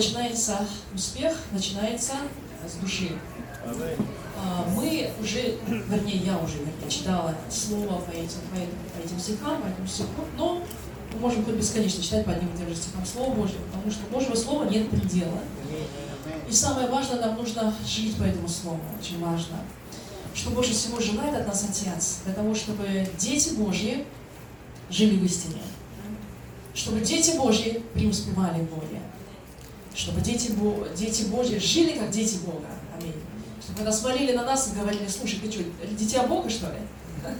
начинается успех, начинается с души. А, Мы уже, вернее, я уже вернее, читала слово по этим, по этим, по этим стихам, по этим стихам, но мы можем хоть бесконечно читать по одним и тем же стихам Слово Божье, потому что Божьего Слова нет предела. И самое важное, нам нужно жить по этому Слову, очень важно. Что больше всего желает от нас Отец, для того, чтобы дети Божьи жили в истине. Чтобы дети Божьи преуспевали в Боге. Чтобы дети, Бо- дети Божьи жили как дети Бога. Аминь. Чтобы когда смотрели на нас и говорили, слушай, ты что, дитя Бога, что ли?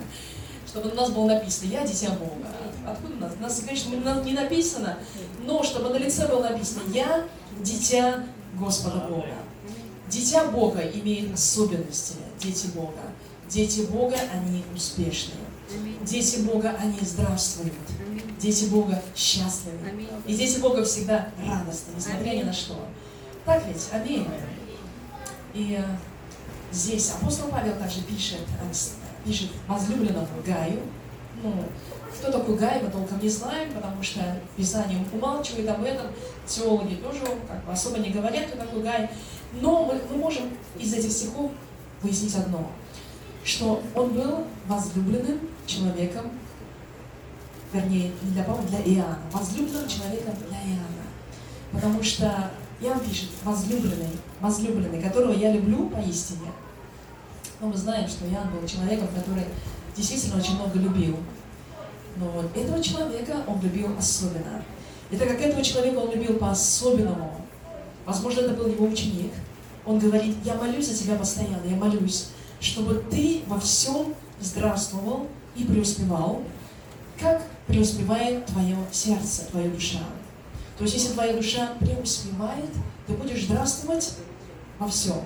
Чтобы на нас было написано, я дитя Бога. Откуда у нас? У нас, конечно, не написано, но чтобы на лице было написано, я дитя Господа Бога. Дитя Бога имеет особенности, дети Бога. Дети Бога, они успешные. Дети Бога, они здравствуют. Дети Бога счастливы. И дети Бога всегда радостны, несмотря ни на что. Так ведь? Аминь. И э, здесь апостол Павел также пишет, э, пишет возлюбленному Гаю. Ну, кто такой Гай, мы толком не знаем, потому что Писание умалчивает об этом. Теологи тоже как бы особо не говорят, кто такой Гай. Но мы, мы можем из этих стихов выяснить одно, что он был возлюбленным человеком, вернее, не для Павла, для Иоанна, возлюбленным человеком для Иоанна. Потому что Иоанн пишет возлюбленный, возлюбленный, которого я люблю поистине. Но мы знаем, что Иоанн был человеком, который действительно очень много любил. Но вот этого человека он любил особенно. И так как этого человека он любил по-особенному, возможно, это был его ученик, он говорит, я молюсь за тебя постоянно, я молюсь, чтобы ты во всем здравствовал и преуспевал, как преуспевает твое сердце, твоя душа. То есть, если твоя душа преуспевает, ты будешь здравствовать во всем.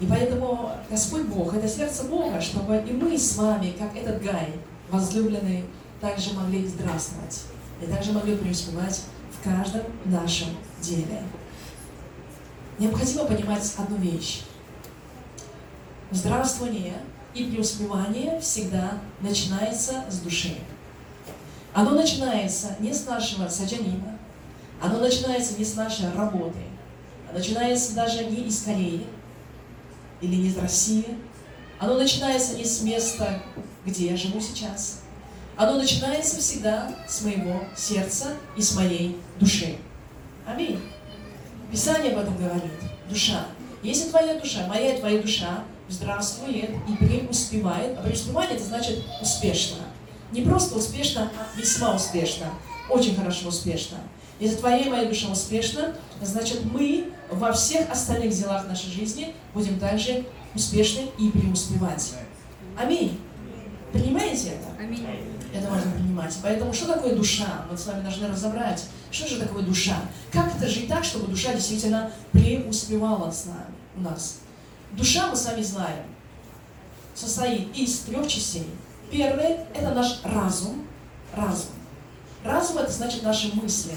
И поэтому Господь Бог, это сердце Бога, чтобы и мы с вами, как этот Гай, возлюбленный, также могли здравствовать. И также могли преуспевать в каждом нашем деле. Необходимо понимать одну вещь. Здравствование и преуспевание всегда начинается с души. Оно начинается не с нашего садjanина, оно начинается не с нашей работы, а начинается даже не из Кореи или не из России, оно начинается не с места, где я живу сейчас. Оно начинается всегда с моего сердца и с моей души. Аминь. Писание об этом говорит. Душа. Если твоя душа, моя и твоя душа здравствует и преуспевает, а преуспевание это значит успешно. Не просто успешно, а весьма успешно. Очень хорошо успешно. Если твоя и моя душа успешна, значит мы во всех остальных делах нашей жизни будем также успешны и преуспевать. Аминь. Понимаете это? Аминь. Это важно понимать. Поэтому что такое душа? Мы с вами должны разобрать, что же такое душа. Как это жить так, чтобы душа действительно преуспевала с нами, у нас. Душа, мы с вами знаем, состоит из трех частей. Первое – это наш разум. Разум. Разум – это значит наши мысли.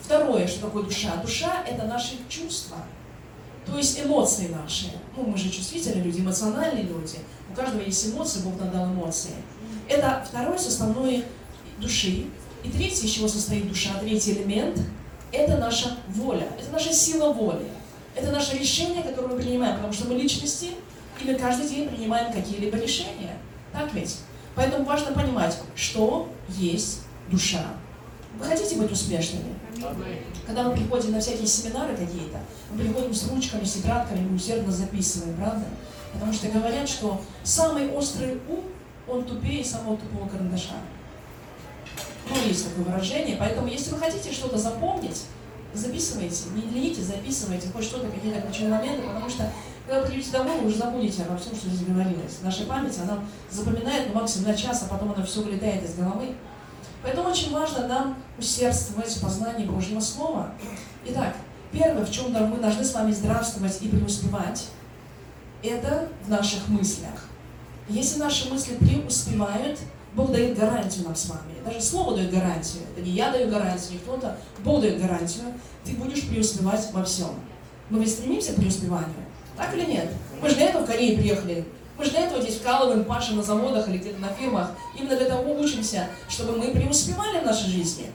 Второе, что такое душа? Душа – это наши чувства. То есть эмоции наши. Ну, мы же чувствительные люди, эмоциональные люди. У каждого есть эмоции, Бог нам дал эмоции. Это второй составной души. И третий, из чего состоит душа, третий элемент – это наша воля, это наша сила воли. Это наше решение, которое мы принимаем, потому что мы личности, и мы каждый день принимаем какие-либо решения. Так ведь? Поэтому важно понимать, что есть душа. Вы хотите быть успешными? Когда мы приходим на всякие семинары какие-то, мы приходим с ручками, с тетрадками, мы усердно записываем, правда? Потому что говорят, что самый острый ум, он тупее самого тупого карандаша. Ну, есть такое выражение. Поэтому, если вы хотите что-то запомнить, записывайте, не ленитесь, записывайте хоть что-то, какие-то ключевые моменты, потому что когда вы придете домой, вы уже забудете обо всем, что здесь говорилось. Наша память, она запоминает ну, максимум на час, а потом она все вылетает из головы. Поэтому очень важно нам усердствовать в познании Божьего Слова. Итак, первое, в чем мы должны с вами здравствовать и преуспевать, это в наших мыслях. Если наши мысли преуспевают, Бог дает гарантию нам с вами. Даже Слово дает гарантию. Это не я даю гарантию, не кто-то. Бог дает гарантию. Ты будешь преуспевать во всем. Мы ведь стремимся к преуспеванию. Так или нет? Мы же для этого в Корее приехали. Мы же для этого здесь вкалываем, пашем на заводах или где-то на фирмах. Именно для того учимся, чтобы мы преуспевали в нашей жизни.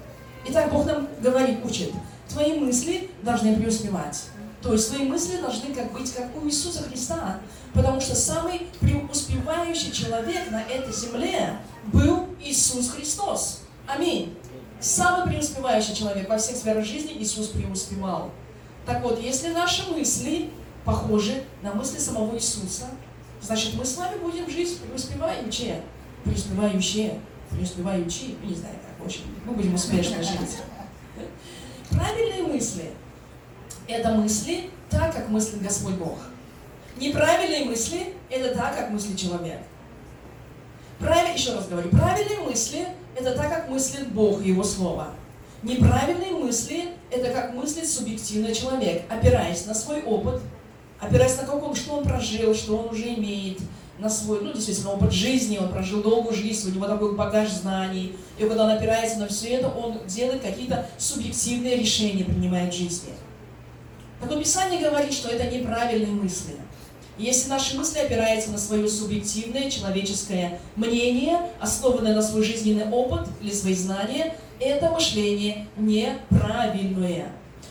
Итак, Бог нам говорит, учит. твои мысли должны преуспевать. То есть твои мысли должны как быть как у Иисуса Христа. Потому что самый преуспевающий человек на этой земле был Иисус Христос. Аминь. Самый преуспевающий человек во всех сферах жизни Иисус преуспевал. Так вот, если наши мысли похожи на мысли самого Иисуса, значит, мы с вами будем жить преуспевающие, преуспевающие, преуспевающие, не знаю как, общем, мы будем успешно жить. Правильные мысли – это мысли так, как мыслит Господь Бог. Неправильные мысли – это так, как мыслит человек. Правиль, еще раз говорю, правильные мысли – это так, как мыслит Бог и Его Слово. Неправильные мысли – это как мыслит субъективный человек, опираясь на свой опыт, опираясь на каком, что он прожил, что он уже имеет, на свой, ну, действительно, опыт жизни, он прожил долгую жизнь, у него такой багаж знаний, и когда он опирается на все это, он делает какие-то субъективные решения, принимает в жизни. Так вот, Писание говорит, что это неправильные мысли. Если наши мысли опираются на свое субъективное человеческое мнение, основанное на свой жизненный опыт или свои знания, это мышление неправильное.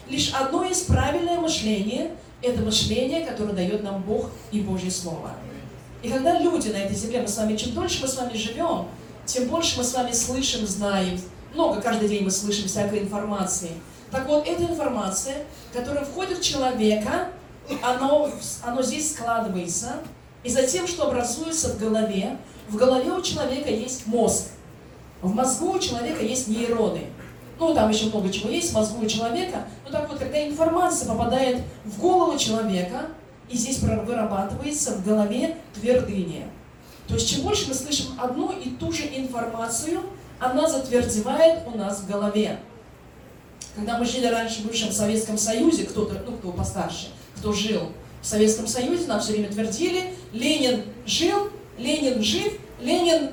Лишь одно из правильное мышление – это мышление, которое дает нам Бог и Божье Слово. И когда люди на этой земле, мы с вами, чем дольше мы с вами живем, тем больше мы с вами слышим, знаем. Много каждый день мы слышим всякой информации. Так вот, эта информация, которая входит в человека, оно, оно здесь складывается, и затем, что образуется в голове, в голове у человека есть мозг. В мозгу у человека есть нейроны. Ну, там еще много чего есть в мозгу у человека. Но так вот, когда информация попадает в голову человека, и здесь вырабатывается в голове твердыня. То есть, чем больше мы слышим одну и ту же информацию, она затвердевает у нас в голове. Когда мы жили раньше в бывшем Советском Союзе, кто-то, ну, кто постарше, кто жил в Советском Союзе, нам все время твердили, Ленин жил, Ленин жив, Ленин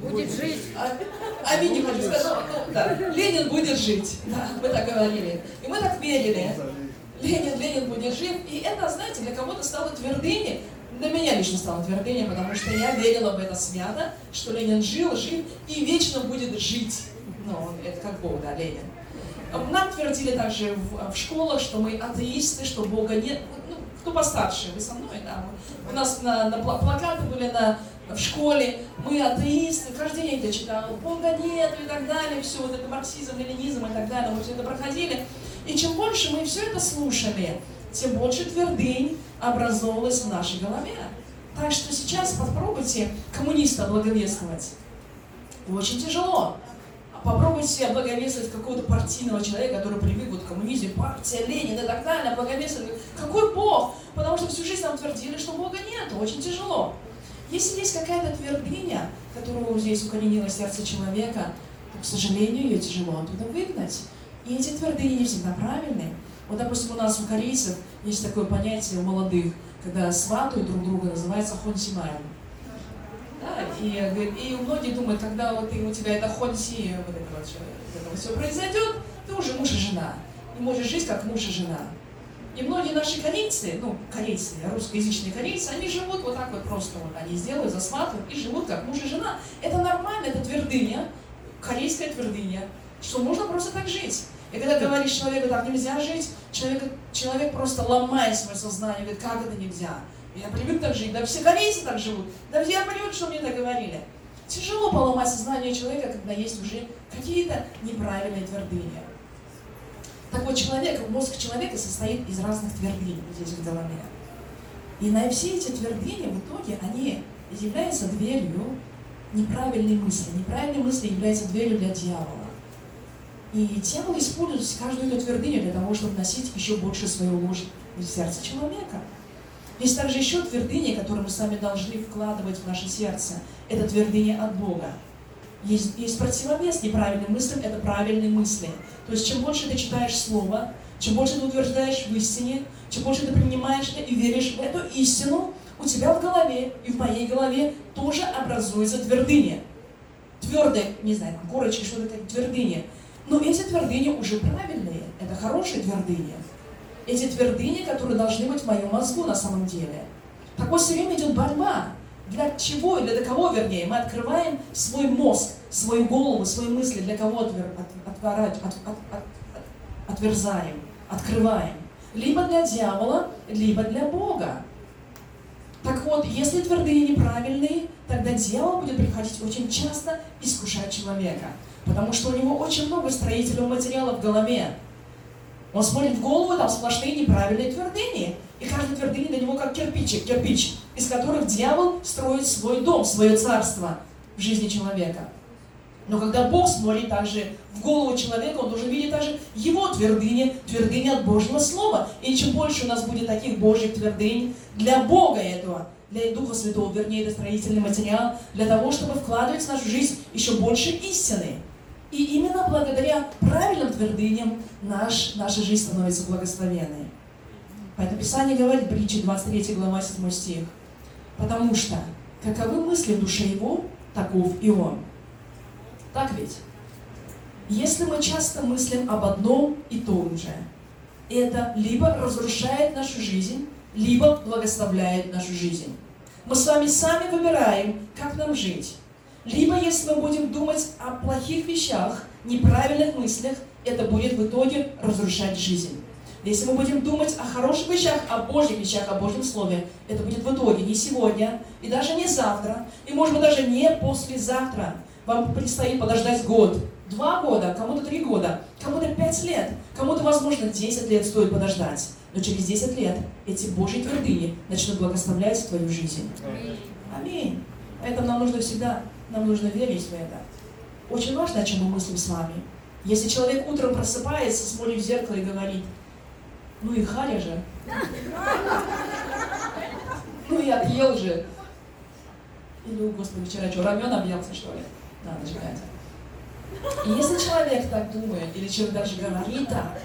Будет жить. А, а не хочу сказать, ну, да, Ленин будет жить. Да, мы так говорили. И мы так верили. Ленин, Ленин будет жив. И это, знаете, для кого-то стало твердыней. Для меня лично стало твердыней, потому что я верила в это свято, что Ленин жил, жив и вечно будет жить. Ну, это как Бог, да, Ленин. Нам твердили также в, в школах, что мы атеисты, что Бога нет. Ну, кто постарше, вы со мной, да. У нас на, на плакаты были на в школе, мы атеисты, каждый день я читала, Бога нет и так далее, все вот это марксизм, ленинизм и так далее, мы все это проходили. И чем больше мы все это слушали, тем больше твердынь образовалась в нашей голове. Так что сейчас попробуйте коммуниста благовествовать. Очень тяжело. Попробуйте благовествовать какого-то партийного человека, который привык вот к коммунизму, партия, Ленин и так далее, благовествовать. Какой Бог? Потому что всю жизнь нам твердили, что Бога нет. Очень тяжело. Если есть какая-то твердыня, которая здесь укоренилась в сердце человека, то, к сожалению, ее тяжело оттуда выгнать. И эти твердыни не всегда правильные. Вот, допустим, у нас у корейцев есть такое понятие у молодых, когда сватают друг друга, называется хонсимаем. Да, и, и многие думают, когда вот у тебя это хонси, вот это вот, это все произойдет, ты уже муж и жена. И можешь жить как муж и жена. И многие наши корейцы, ну, корейцы, русскоязычные корейцы, они живут вот так вот просто, вот они сделают, засматривают и живут как муж и жена. Это нормально, это твердыня, корейская твердыня, что можно просто так жить. И когда говоришь человеку, так нельзя жить, человек, человек просто ломает свое сознание, говорит, как это нельзя? Я привык так жить, да все корейцы так живут, да я привык, что мне так говорили. Тяжело поломать сознание человека, когда есть уже какие-то неправильные твердыни. Так вот, человек, мозг человека состоит из разных твердынь здесь в голове. И на все эти твердыни в итоге они являются дверью неправильной мысли. Неправильные мысли являются дверью для дьявола. И дьявол использует каждую эту твердыню для того, чтобы носить еще больше свою ложь в сердце человека. Есть также еще твердыни, которые мы сами должны вкладывать в наше сердце. Это твердыня от Бога. Есть, есть противовес неправильным мыслям, это правильные мысли. То есть чем больше ты читаешь Слово, чем больше ты утверждаешь в истине, чем больше ты принимаешь это и веришь в эту истину, у тебя в голове и в моей голове тоже образуется твердыня. Твердая, не знаю, там, корочки, что-то такое, твердыня. Но эти твердыни уже правильные, это хорошие твердыни. Эти твердыни, которые должны быть в моем мозгу на самом деле. Так вот, все время идет борьба для чего и для кого, вернее, мы открываем свой мозг, свою голову, свои мысли, для кого отвер, от, отворать, от, от, от, отверзаем, открываем. Либо для дьявола, либо для Бога. Так вот, если твердыни неправильные, тогда дьявол будет приходить очень часто искушать человека. Потому что у него очень много строительного материала в голове. Он смотрит в голову, там сплошные неправильные твердыни. И каждая твердыня для него как кирпичик, кирпич, из которых дьявол строит свой дом, свое царство в жизни человека. Но когда Бог смотрит также в голову человека, он должен видеть также его твердыни, твердыни от Божьего Слова. И чем больше у нас будет таких Божьих твердынь для Бога этого, для Духа Святого, вернее, это строительный материал, для того, чтобы вкладывать в нашу жизнь еще больше истины. И именно благодаря правильным твердыням наш, наша жизнь становится благословенной. Поэтому Писание говорит, притча 23 глава 7 стих. Потому что каковы мысли в душе его, таков и он. Так ведь? Если мы часто мыслим об одном и том же, это либо разрушает нашу жизнь, либо благословляет нашу жизнь. Мы с вами сами выбираем, как нам жить. Либо если мы будем думать о плохих вещах, неправильных мыслях, это будет в итоге разрушать жизнь. Если мы будем думать о хороших вещах, о Божьих вещах, о Божьем Слове, это будет в итоге не сегодня, и даже не завтра, и, может быть, даже не послезавтра. Вам предстоит подождать год, два года, кому-то три года, кому-то пять лет, кому-то, возможно, десять лет стоит подождать. Но через десять лет эти Божьи твердыни начнут благословлять твою жизнь. Аминь. Поэтому нам нужно всегда, нам нужно верить в это. Очень важно, о чем мы мыслим с вами. Если человек утром просыпается, смотрит в зеркало и говорит, ну и харя же. Ну и отъел же. Или, господи, вчера что, рамен объелся, что ли? Надо же, И если человек так думает, или человек даже говорит так,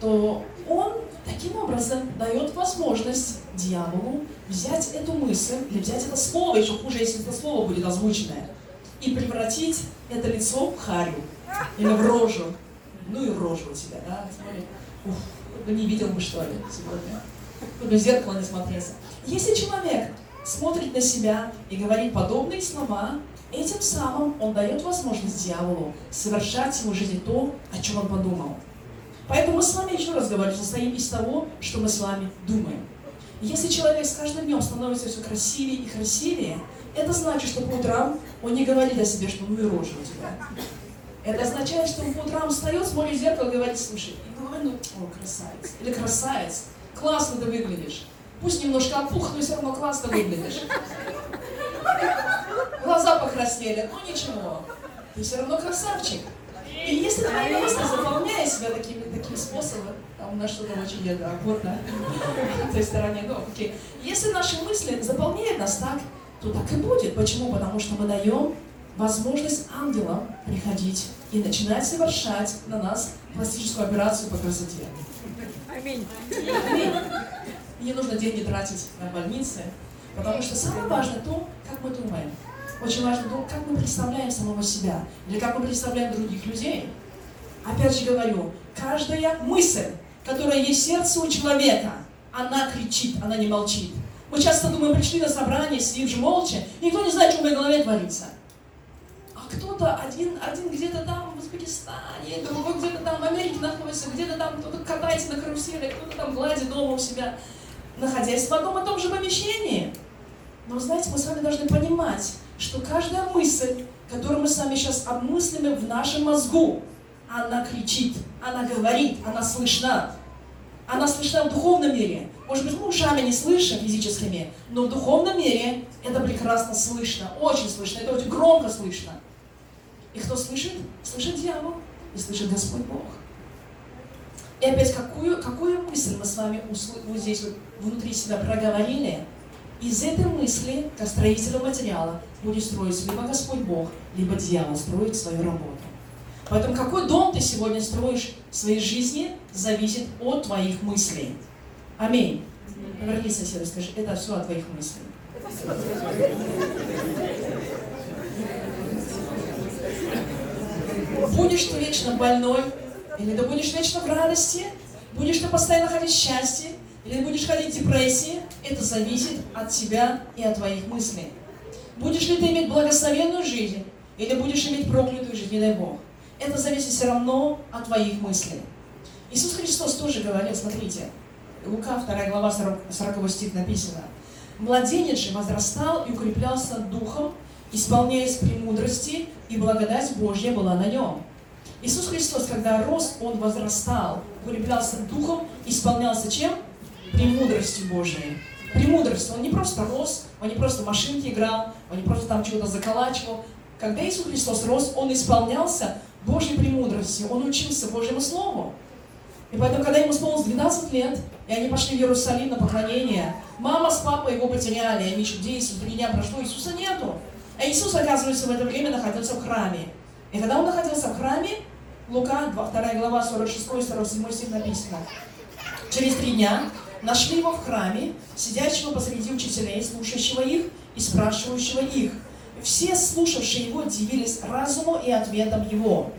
то он таким образом дает возможность дьяволу взять эту мысль, или взять это слово, еще хуже, если это слово будет озвученное, и превратить это лицо в харю, или в рожу. Ну и в рожу у тебя, да, смотри. Бы не видел бы, что ли, сегодня. Бы в зеркало не смотрелся. Если человек смотрит на себя и говорит подобные слова, этим самым он дает возможность дьяволу совершать в его жизни то, о чем он подумал. Поэтому мы с вами, еще раз говорю, состоим из того, что мы с вами думаем. Если человек с каждым днем становится все красивее и красивее, это значит, что по утрам он не говорит о себе, что ну и рожа у тебя. Это означает, что он по утрам встает, смотрит в зеркало и говорит, слушай, и ну, о, красавец, или красавец, классно ты выглядишь. Пусть немножко опух, но все равно классно выглядишь. Глаза покраснели, ну ничего, ты все равно красавчик. И если твои мысли, заполняя себя такими, таким способом, там у нас что-то очень охотно в той стороне, ну, окей. Если наши мысли заполняют нас так, то так и будет. Почему? Потому что мы даем возможность ангелам приходить и начинать совершать на нас пластическую операцию по красоте. Аминь. Аминь. Не нужно деньги тратить на больницы, потому что самое важное то, как мы думаем. Очень важно то, как мы представляем самого себя, или как мы представляем других людей. Опять же говорю, каждая мысль, которая есть в сердце у человека, она кричит, она не молчит. Мы часто думаем, пришли на собрание, сидим же молча, никто не знает, что в моей голове творится. А кто-то один, один где-то там в Узбекистане, другой где-то там в Америке находится, где-то там кто-то катается на карусели, кто-то там гладит дома у себя, находясь в одном и том же помещении. Но, знаете, мы с вами должны понимать, что каждая мысль, которую мы с вами сейчас обмыслим в нашем мозгу, она кричит, она говорит, она слышна. Она слышна в духовном мире. Может быть, мы ушами не слышим физическими, но в духовном мире это прекрасно слышно, очень слышно, это очень громко слышно. И кто слышит? Слышит дьявол и слышит Господь Бог. И опять, какую, какую мысль мы с вами вот здесь вот внутри себя проговорили, из этой мысли, как строителя материала, будет строить либо Господь Бог, либо дьявол строит свою работу. Поэтому какой дом ты сегодня строишь в своей жизни, зависит от твоих мыслей. Аминь. Поверни соседу, скажи, это все от твоих мыслей. Будешь ты вечно больной, или ты будешь вечно в радости, будешь ты постоянно ходить в счастье, или будешь ходить в депрессии, это зависит от тебя и от твоих мыслей. Будешь ли ты иметь благословенную жизнь, или будешь иметь проклятую жизнь, не дай Бог. Это зависит все равно от твоих мыслей. Иисус Христос тоже говорил, смотрите, Лука 2 глава 40, 40 стих написано, «Младенец же возрастал и укреплялся духом, исполняясь премудрости, и благодать Божья была на нем». Иисус Христос, когда рос, Он возрастал, укреплялся духом, исполнялся чем? Премудростью Божией. Премудрость. Он не просто рос, он не просто машинки играл, он не просто там чего-то заколачивал. Когда Иисус Христос рос, Он исполнялся Божьей премудростью, Он учился Божьему Слову. И поэтому, когда ему исполнилось 12 лет, и они пошли в Иерусалим на поклонение, мама с папой его потеряли, они где Иисус, три дня прошло, Иисуса нету. А Иисус, оказывается, в это время находился в храме. И когда он находился в храме, Лука, 2 глава, 46-47 стих написано, через три дня нашли его в храме, сидящего посреди учителей, слушающего их и спрашивающего их. Все слушавшие его дивились разуму и ответам его.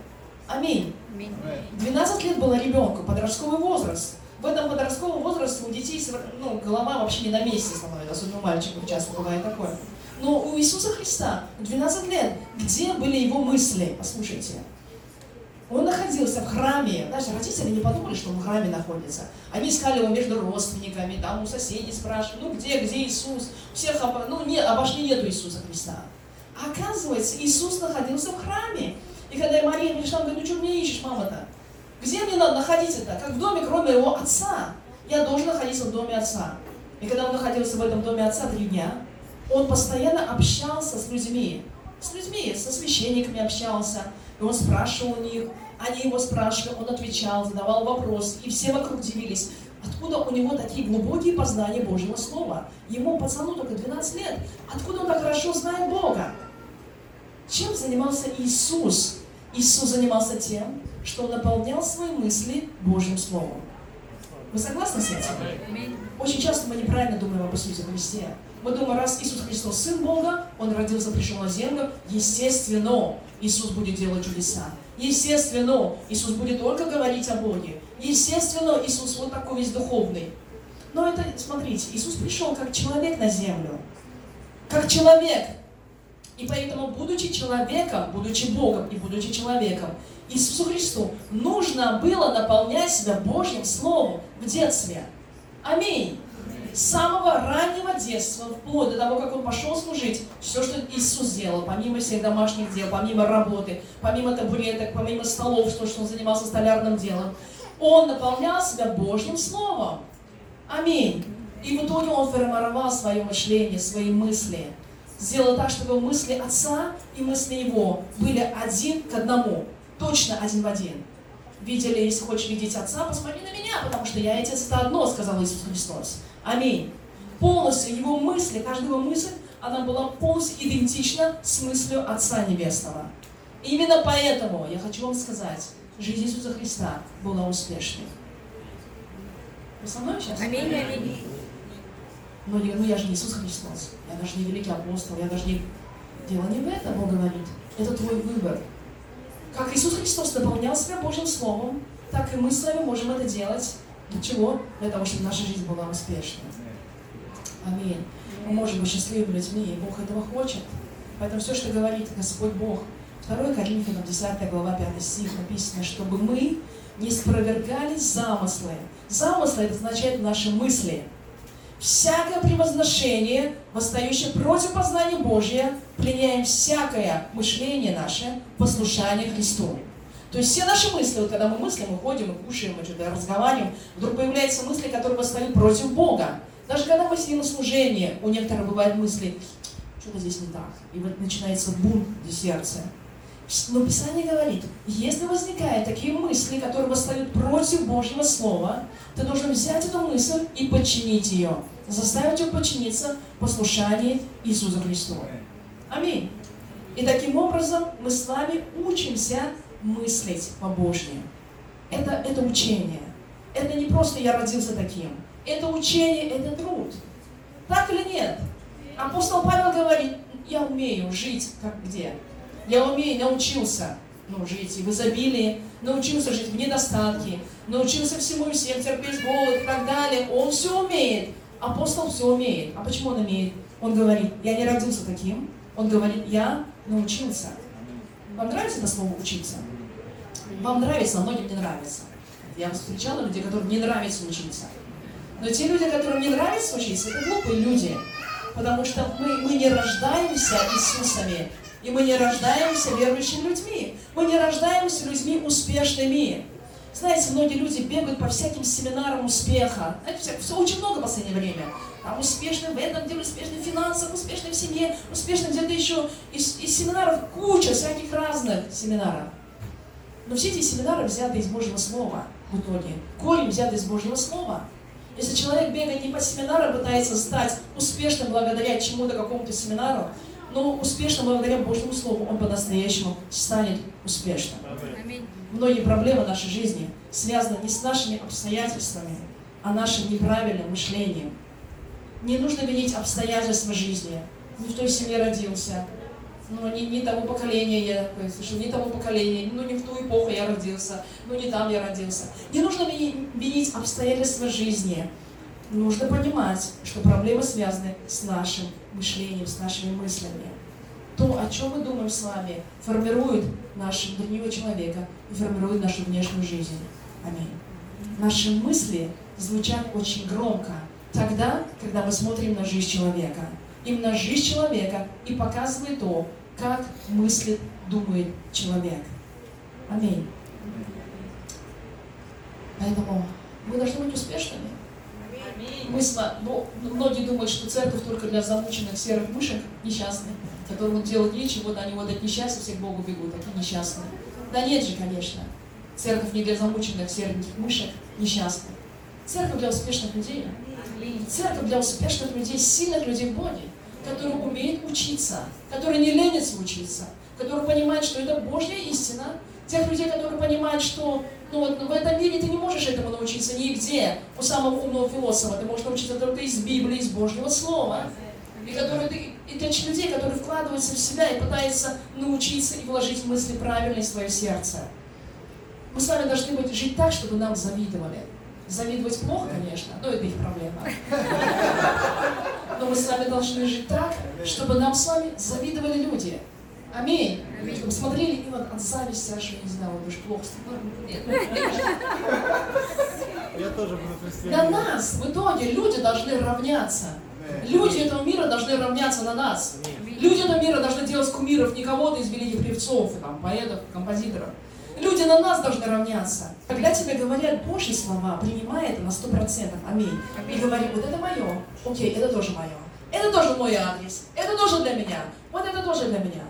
Аминь. 12 лет было ребенку, подростковый возраст. В этом подростковом возрасте у детей ну, голова вообще не на месте становится, особенно у мальчиков часто бывает такое. Но у Иисуса Христа 12 лет, где были его мысли? Послушайте. Он находился в храме. Даже родители не подумали, что он в храме находится. Они искали его между родственниками, там у соседей спрашивали, ну где, где Иисус? Всех об... ну, не, обошли нету Иисуса Христа. А оказывается, Иисус находился в храме. И когда Мария пришла, он говорит, ну что мне ищешь, мама-то? Где мне надо находиться-то? Как в доме, кроме его отца. Я должен находиться в доме отца. И когда он находился в этом доме отца три дня, он постоянно общался с людьми. С людьми, со священниками общался. И он спрашивал у них, они его спрашивали, он отвечал, задавал вопросы. И все вокруг удивились, откуда у него такие глубокие познания Божьего Слова. Ему, пацану, только 12 лет. Откуда он так хорошо знает Бога? Чем занимался Иисус? Иисус занимался тем, что он наполнял свои мысли Божьим Словом. Вы согласны с этим? Очень часто мы неправильно думаем об Иисусе Христе. Мы думаем, раз Иисус Христос Сын Бога, Он родился, пришел на землю, естественно, Иисус будет делать чудеса. Естественно, Иисус будет только говорить о Боге. Естественно, Иисус вот такой весь духовный. Но это, смотрите, Иисус пришел как человек на землю. Как человек. И поэтому, будучи человеком, будучи Богом и будучи человеком, Иисусу Христу нужно было наполнять себя Божьим Словом в детстве. Аминь. Самого раннего детства, вплоть до того, как он пошел служить, все, что Иисус сделал, помимо всех домашних дел, помимо работы, помимо табуреток, помимо столов, то, что он занимался столярным делом, он наполнял себя Божьим Словом. Аминь. И в итоге он формировал свое мышление, свои мысли – сделал так, чтобы мысли отца и мысли его были один к одному, точно один в один. Видели, если хочешь видеть отца, посмотри на меня, потому что я и отец это одно, сказал Иисус Христос. Аминь. Полностью его мысли, каждая его мысль, она была полностью идентична с мыслью Отца Небесного. Именно поэтому я хочу вам сказать, жизнь Иисуса Христа была успешной. Вы со мной сейчас? Аминь, аминь. Многие говорят, ну я же не Иисус Христос, я даже не великий апостол, я даже не... Дело не в этом, Бог говорит. Это твой выбор. Как Иисус Христос наполнял себя Божьим Словом, так и мы с вами можем это делать. Для чего? Для того, чтобы наша жизнь была успешной. Аминь. Мы можем быть счастливыми людьми, и Бог этого хочет. Поэтому все, что говорит Господь Бог, 2 Коринфянам 10 глава 5 стих написано, чтобы мы не спровергали замыслы. Замыслы это означает наши мысли – всякое превозношение, восстающее против познания Божия, пленяем всякое мышление наше послушание Христу. То есть все наши мысли, вот когда мы мыслим, мы ходим, мы кушаем, мы что-то разговариваем, вдруг появляются мысли, которые восстают против Бога. Даже когда мы сидим на служении, у некоторых бывают мысли, что-то здесь не так. И вот начинается бунт в сердце. Но Писание говорит, если возникают такие мысли, которые восстают против Божьего Слова, ты должен взять эту мысль и подчинить ее, заставить ее подчиниться послушанию Иисуса Христа. Аминь. И таким образом мы с вами учимся мыслить по-божьему. Это, это учение. Это не просто я родился таким. Это учение, это труд. Так или нет? Апостол Павел говорит, я умею жить как где? Я умею, научился ну, жить в изобилии, научился жить в недостатке, научился всему и всем терпеть голод и так далее. Он все умеет. Апостол все умеет. А почему он умеет? Он говорит, я не родился таким. Он говорит, я научился. Вам нравится это слово «учиться»? Вам нравится, а многим не нравится. Я встречала людей, которым не нравится учиться. Но те люди, которым не нравится учиться, это глупые люди. Потому что мы, мы не рождаемся Иисусами, и мы не рождаемся верующими людьми. Мы не рождаемся людьми успешными. Знаете, многие люди бегают по всяким семинарам успеха. Знаете, все очень много в последнее время. Там успешный в этом деле, успешный в финансах, успешный в семье, успешный где-то еще. Из, из семинаров куча всяких разных семинаров. Но все эти семинары взяты из Божьего Слова в итоге. Корень взят из Божьего Слова. Если человек бегает не по семинарам, пытается стать успешным благодаря чему-то, какому-то семинару, но успешным благодаря Божьему Слову, он по-настоящему станет успешным. Многие проблемы нашей жизни связаны не с нашими обстоятельствами, а нашим неправильным мышлением. Не нужно винить обстоятельства жизни. Не в той семье родился, ну, не, не того поколения я, слышу, не того поколения, ну, не в ту эпоху я родился, ну, не там я родился. Не нужно винить обстоятельства жизни. Нужно понимать, что проблемы связаны с нашим мышлением, с нашими мыслями. То, о чем мы думаем с вами, формирует нашего внутреннего человека и формирует нашу внешнюю жизнь. Аминь. Наши мысли звучат очень громко тогда, когда мы смотрим на жизнь человека. Именно жизнь человека и показывает то, как мыслит, думает человек. Аминь. Поэтому мы должны быть успешными. Мы с ну, многие думают, что церковь только для замученных серых мышек несчастных, которым делать нечего, вот они вот от несчастья все к Богу бегут, такие несчастные. Да нет же, конечно. Церковь не для замученных сереньких мышек несчастных. Церковь для успешных людей. Церковь для успешных людей, сильных людей в Боге который умеет учиться, который не ленится учиться, который понимает, что это Божья истина, тех людей, которые понимают, что ну, вот, в этом мире ты не можешь этому научиться нигде. У самого умного философа ты можешь научиться только из Библии, из Божьего Слова. И, которые, и для людей, которые вкладываются в себя и пытаются научиться и вложить мысли правильные в свое сердце. Мы с вами должны быть, жить так, чтобы нам завидовали. Завидовать плохо, конечно, но это их проблема. Мы с вами должны жить так, чтобы нам с вами завидовали люди. Аминь. Аминь. Чтобы смотрели и вот от зависти аж, я не знаю, вот уж плохо. Я тоже буду. На нас в итоге люди должны равняться. Люди этого мира должны равняться на нас. Люди этого мира должны делать кумиров не кого-то из великих певцов, там, поэтов, композиторов. Люди на нас должны равняться. Когда тебе говорят Божьи слова, принимай это на сто процентов. Аминь. И говори, вот это мое. Окей, это тоже мое. Это тоже мой адрес. Это тоже для меня. Вот это тоже для меня.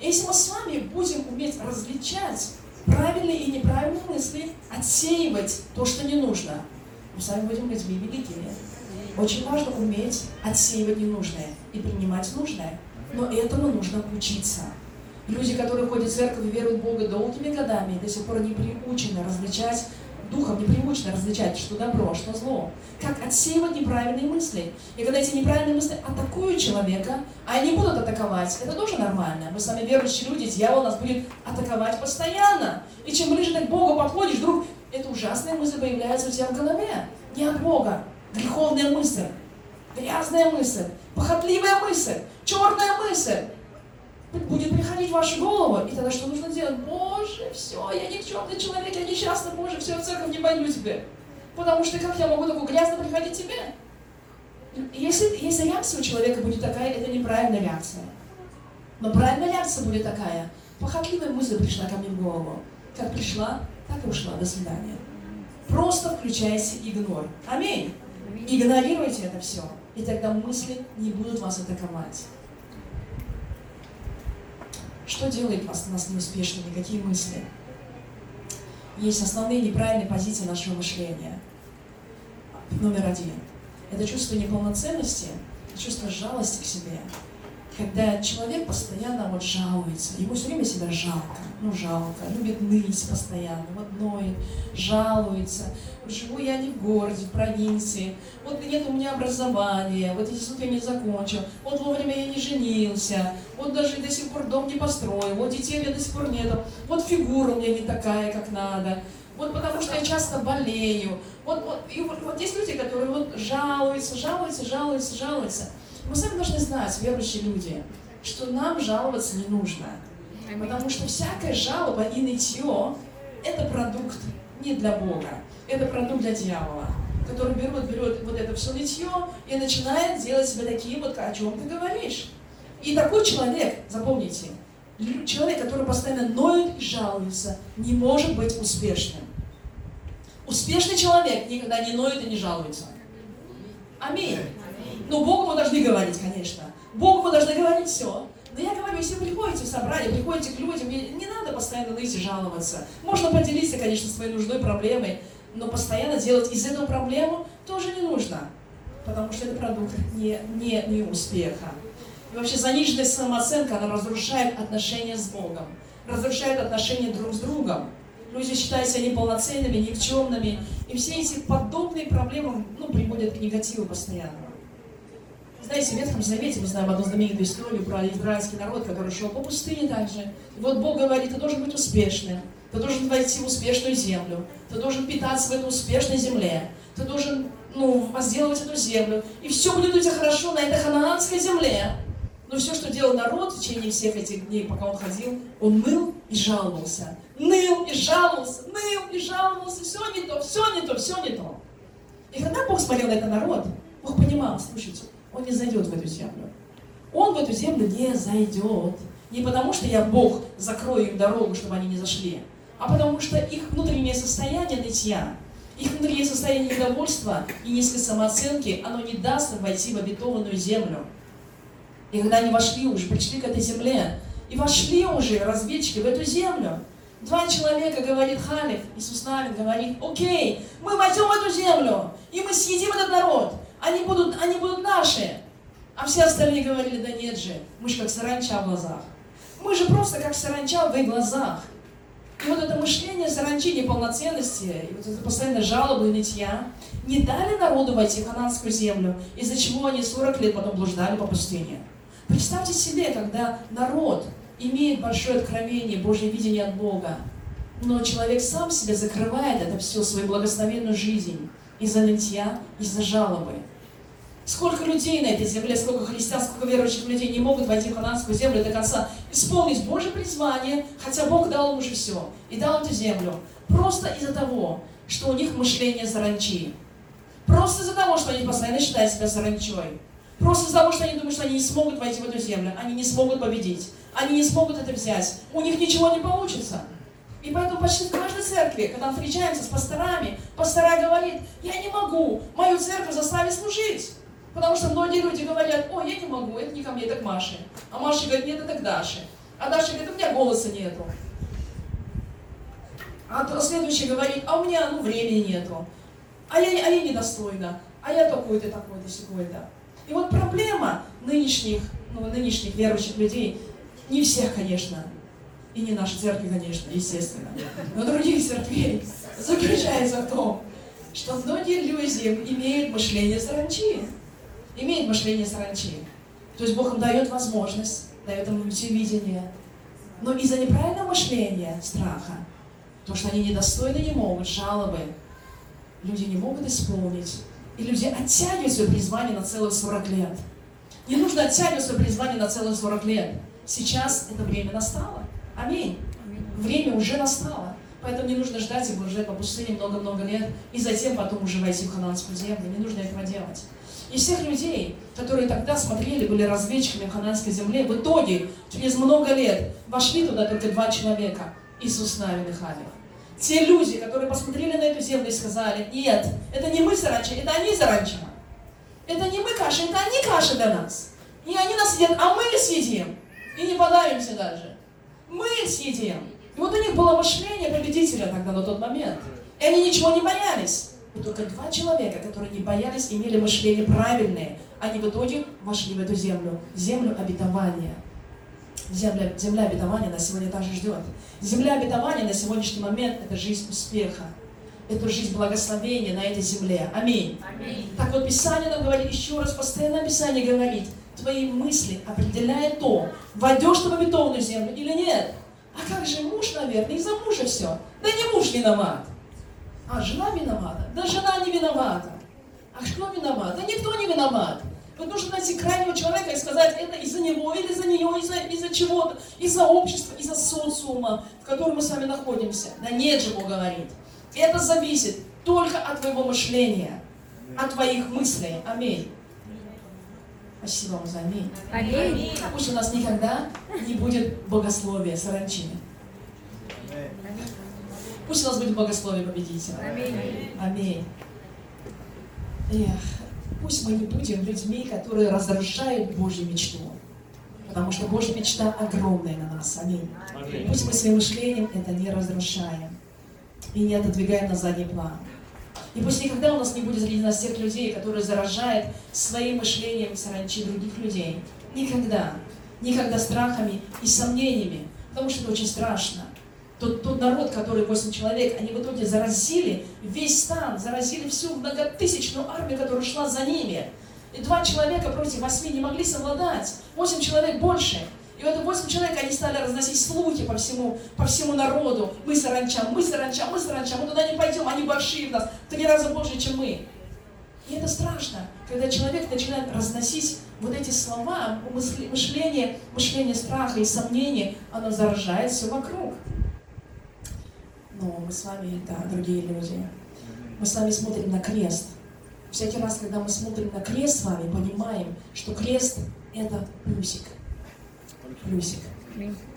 И если мы с вами будем уметь различать правильные и неправильные мысли, отсеивать то, что не нужно, мы с вами будем людьми великими. Очень важно уметь отсеивать ненужное и принимать нужное. Но этому нужно учиться. Люди, которые ходят в церковь и веруют в Бога долгими годами, до сих пор не приучены различать, духом не приучены различать, что добро, а что зло. Как отсеивать неправильные мысли. И когда эти неправильные мысли атакуют человека, а они будут атаковать, это тоже нормально. Мы с вами верующие люди, дьявол нас будет атаковать постоянно. И чем ближе ты к Богу подходишь, вдруг эта ужасная мысль появляется у тебя в голове. Не от Бога. Греховная мысль, грязная мысль, похотливая мысль, черная мысль будет приходить в вашу голову, и тогда что нужно делать? Боже, все, я никчемный человек, я несчастный, Боже, все, в церковь не пойду тебе. Потому что как я могу такую грязно приходить тебе? Если, если реакция у человека будет такая, это неправильная реакция. Но правильная реакция будет такая. Похотливая мысль пришла ко мне в голову. Как пришла, так и ушла. До свидания. Просто включайте игнор. Аминь. Игнорируйте это все. И тогда мысли не будут вас атаковать. Что делает вас, нас неуспешными? Какие мысли? Есть основные неправильные позиции нашего мышления. Номер один. Это чувство неполноценности, чувство жалости к себе когда человек постоянно вот жалуется, ему все время себя жалко, ну жалко, любит ныть постоянно, вот ноет, жалуется, живу я не в городе, в провинции, вот нет у меня образования, вот институт я не закончил, вот вовремя я не женился, вот даже до сих пор дом не построил, вот детей у меня до сих пор нету, вот фигура у меня не такая, как надо, вот потому что я часто болею, вот, вот, и вот, вот есть люди, которые вот жалуются, жалуются, жалуются, жалуются, мы сами должны знать, верующие люди, что нам жаловаться не нужно. Потому что всякая жалоба и нытье – это продукт не для Бога. это продукт для дьявола, который берет, берет вот это все нытье и начинает делать себя таким, вот о чем ты говоришь. И такой человек, запомните, человек, который постоянно ноет и жалуется, не может быть успешным. Успешный человек никогда не ноет и не жалуется. Аминь. Но Богу мы должны говорить, конечно. Богу мы должны говорить все. Но я говорю, если вы приходите в собрание, приходите к людям, не надо постоянно ныть и жаловаться. Можно поделиться, конечно, своей нужной проблемой, но постоянно делать из этого проблему тоже не нужно. Потому что это продукт не, не, не успеха. И вообще заниженная самооценка, она разрушает отношения с Богом, разрушает отношения друг с другом. Люди считают себя неполноценными, никчемными, и все эти подобные проблемы ну, приводят к негативу постоянно. Знаете, в Ветхом Завете мы знаем одну знаменитую историю про израильский народ, который шел по пустыне также. И вот Бог говорит, ты должен быть успешным, ты должен войти в успешную землю, ты должен питаться в этой успешной земле, ты должен ну, возделывать эту землю, и все будет у тебя хорошо на этой ханаанской земле. Но все, что делал народ в течение всех этих дней, пока он ходил, он ныл и жаловался. Ныл и жаловался, ныл и жаловался, все не то, все не то, все не то. И когда Бог смотрел на этот народ, Бог понимал, слушайте, он не зайдет в эту землю. Он в эту землю не зайдет. Не потому, что я Бог закрою им дорогу, чтобы они не зашли, а потому что их внутреннее состояние нытья, их внутреннее состояние недовольства и низкой самооценки, оно не даст им войти в обетованную землю. И когда они вошли уже, пришли к этой земле, и вошли уже разведчики в эту землю, Два человека, говорит Халиф, Иисус Навин говорит, окей, мы войдем в эту землю, и мы съедим этот народ они будут, они будут наши. А все остальные говорили, да нет же, мы же как саранча в глазах. Мы же просто как саранча в их глазах. И вот это мышление саранчи неполноценности, и вот это постоянно жалобы и нытья, не дали народу войти в хананскую землю, из-за чего они 40 лет потом блуждали по пустыне. Представьте себе, когда народ имеет большое откровение, Божье видение от Бога, но человек сам себе закрывает это все, свою благословенную жизнь, из-за нытья, из-за жалобы. Сколько людей на этой земле, сколько христиан, сколько верующих людей не могут войти в хананскую землю до конца, исполнить Божье призвание, хотя Бог дал им уже все, и дал эту землю, просто из-за того, что у них мышление саранчи. Просто из-за того, что они постоянно считают себя саранчой. Просто из-за того, что они думают, что они не смогут войти в эту землю, они не смогут победить, они не смогут это взять, у них ничего не получится. И поэтому почти в каждой церкви, когда мы встречаемся с пасторами, пастора говорит, я не могу мою церковь заставить служить. Потому что многие люди говорят, ой, я не могу, это не ко мне, это к Маше. А Маша говорит, нет, это к Даше. А Даша говорит, у меня голоса нету. А следующий говорит, а у меня ну, времени нету. А я, а я недостойна. А я такой-то, такой-то, секой-то. И вот проблема нынешних, ну, нынешних верующих людей, не всех, конечно, и не нашей церкви, конечно, естественно, но других церквей, заключается в том, что многие люди имеют мышление саранчи имеет мышление саранчи. То есть Бог им дает возможность, дает им видение. Но из-за неправильного мышления, страха, то, что они недостойны не могут, жалобы, люди не могут исполнить. И люди оттягивают свое призвание на целых 40 лет. Не нужно оттягивать свое призвание на целых 40 лет. Сейчас это время настало. Аминь. Время уже настало. Поэтому не нужно ждать и блуждать по пустыне много-много лет, и затем потом уже войти в хананскую землю. Не нужно этого делать. И всех людей, которые тогда смотрели, были разведчиками в земле, в итоге через много лет вошли туда только два человека, Иисус Навин и Халев. Те люди, которые посмотрели на эту землю и сказали, нет, это не мы саранча, это они саранча. Это не мы каша, это они каша для нас. И они нас едят, а мы съедим. И не подавимся даже. Мы съедим. И вот у них было мышление победителя тогда на тот момент. И они ничего не боялись. Но только два человека, которые не боялись, имели мышление правильное, они в итоге вошли в эту землю, землю обетования. Земля, земля обетования нас сегодня также ждет. Земля обетования на сегодняшний момент – это жизнь успеха. Это жизнь благословения на этой земле. Аминь. Аминь. Так вот, Писание нам говорит, еще раз, постоянно Писание говорит, твои мысли определяют то, войдешь ты в обетованную землю или нет. А как же муж, наверное, из-за мужа все. Да не муж виноват. А жена виновата? Да жена не виновата. А кто виноват? Да никто не виноват. Вот нужно найти крайнего человека и сказать, это из-за него, или из-за нее, из-за из чего-то, из-за общества, из-за социума, в котором мы с вами находимся. Да нет же, Бог говорит. Это зависит только от твоего мышления, от твоих мыслей. Аминь. Спасибо вам за аминь. Аминь. Пусть у нас никогда не будет богословия саранчи. Пусть у нас будет богословие победителя. Аминь. Аминь. Эх, пусть мы не будем людьми, которые разрушают Божью мечту. Потому что Божья мечта огромная на нас. Аминь. Аминь. Пусть мы своим мышлением это не разрушаем и не отодвигаем на задний план. И пусть никогда у нас не будет среди нас тех людей, которые заражают своим мышлением саранчи других людей. Никогда. Никогда страхами и сомнениями. Потому что это очень страшно. Тот, тот народ, который 8 человек, они в итоге заразили весь стан, заразили всю многотысячную армию, которая шла за ними. И два человека против восьми не могли совладать. Восемь человек больше. И вот восемь человек, они стали разносить слухи по всему, по всему народу. Мы саранча, мы саранча, мы саранча, мы туда не пойдем, они большие в нас, в три раза больше, чем мы. И это страшно, когда человек начинает разносить вот эти слова, мышление, мышление страха и сомнения, оно заражает все вокруг. Но мы с вами, да, другие люди, мы с вами смотрим на крест. Всякий раз, когда мы смотрим на крест с вами, понимаем, что крест – это плюсик. Плюсик.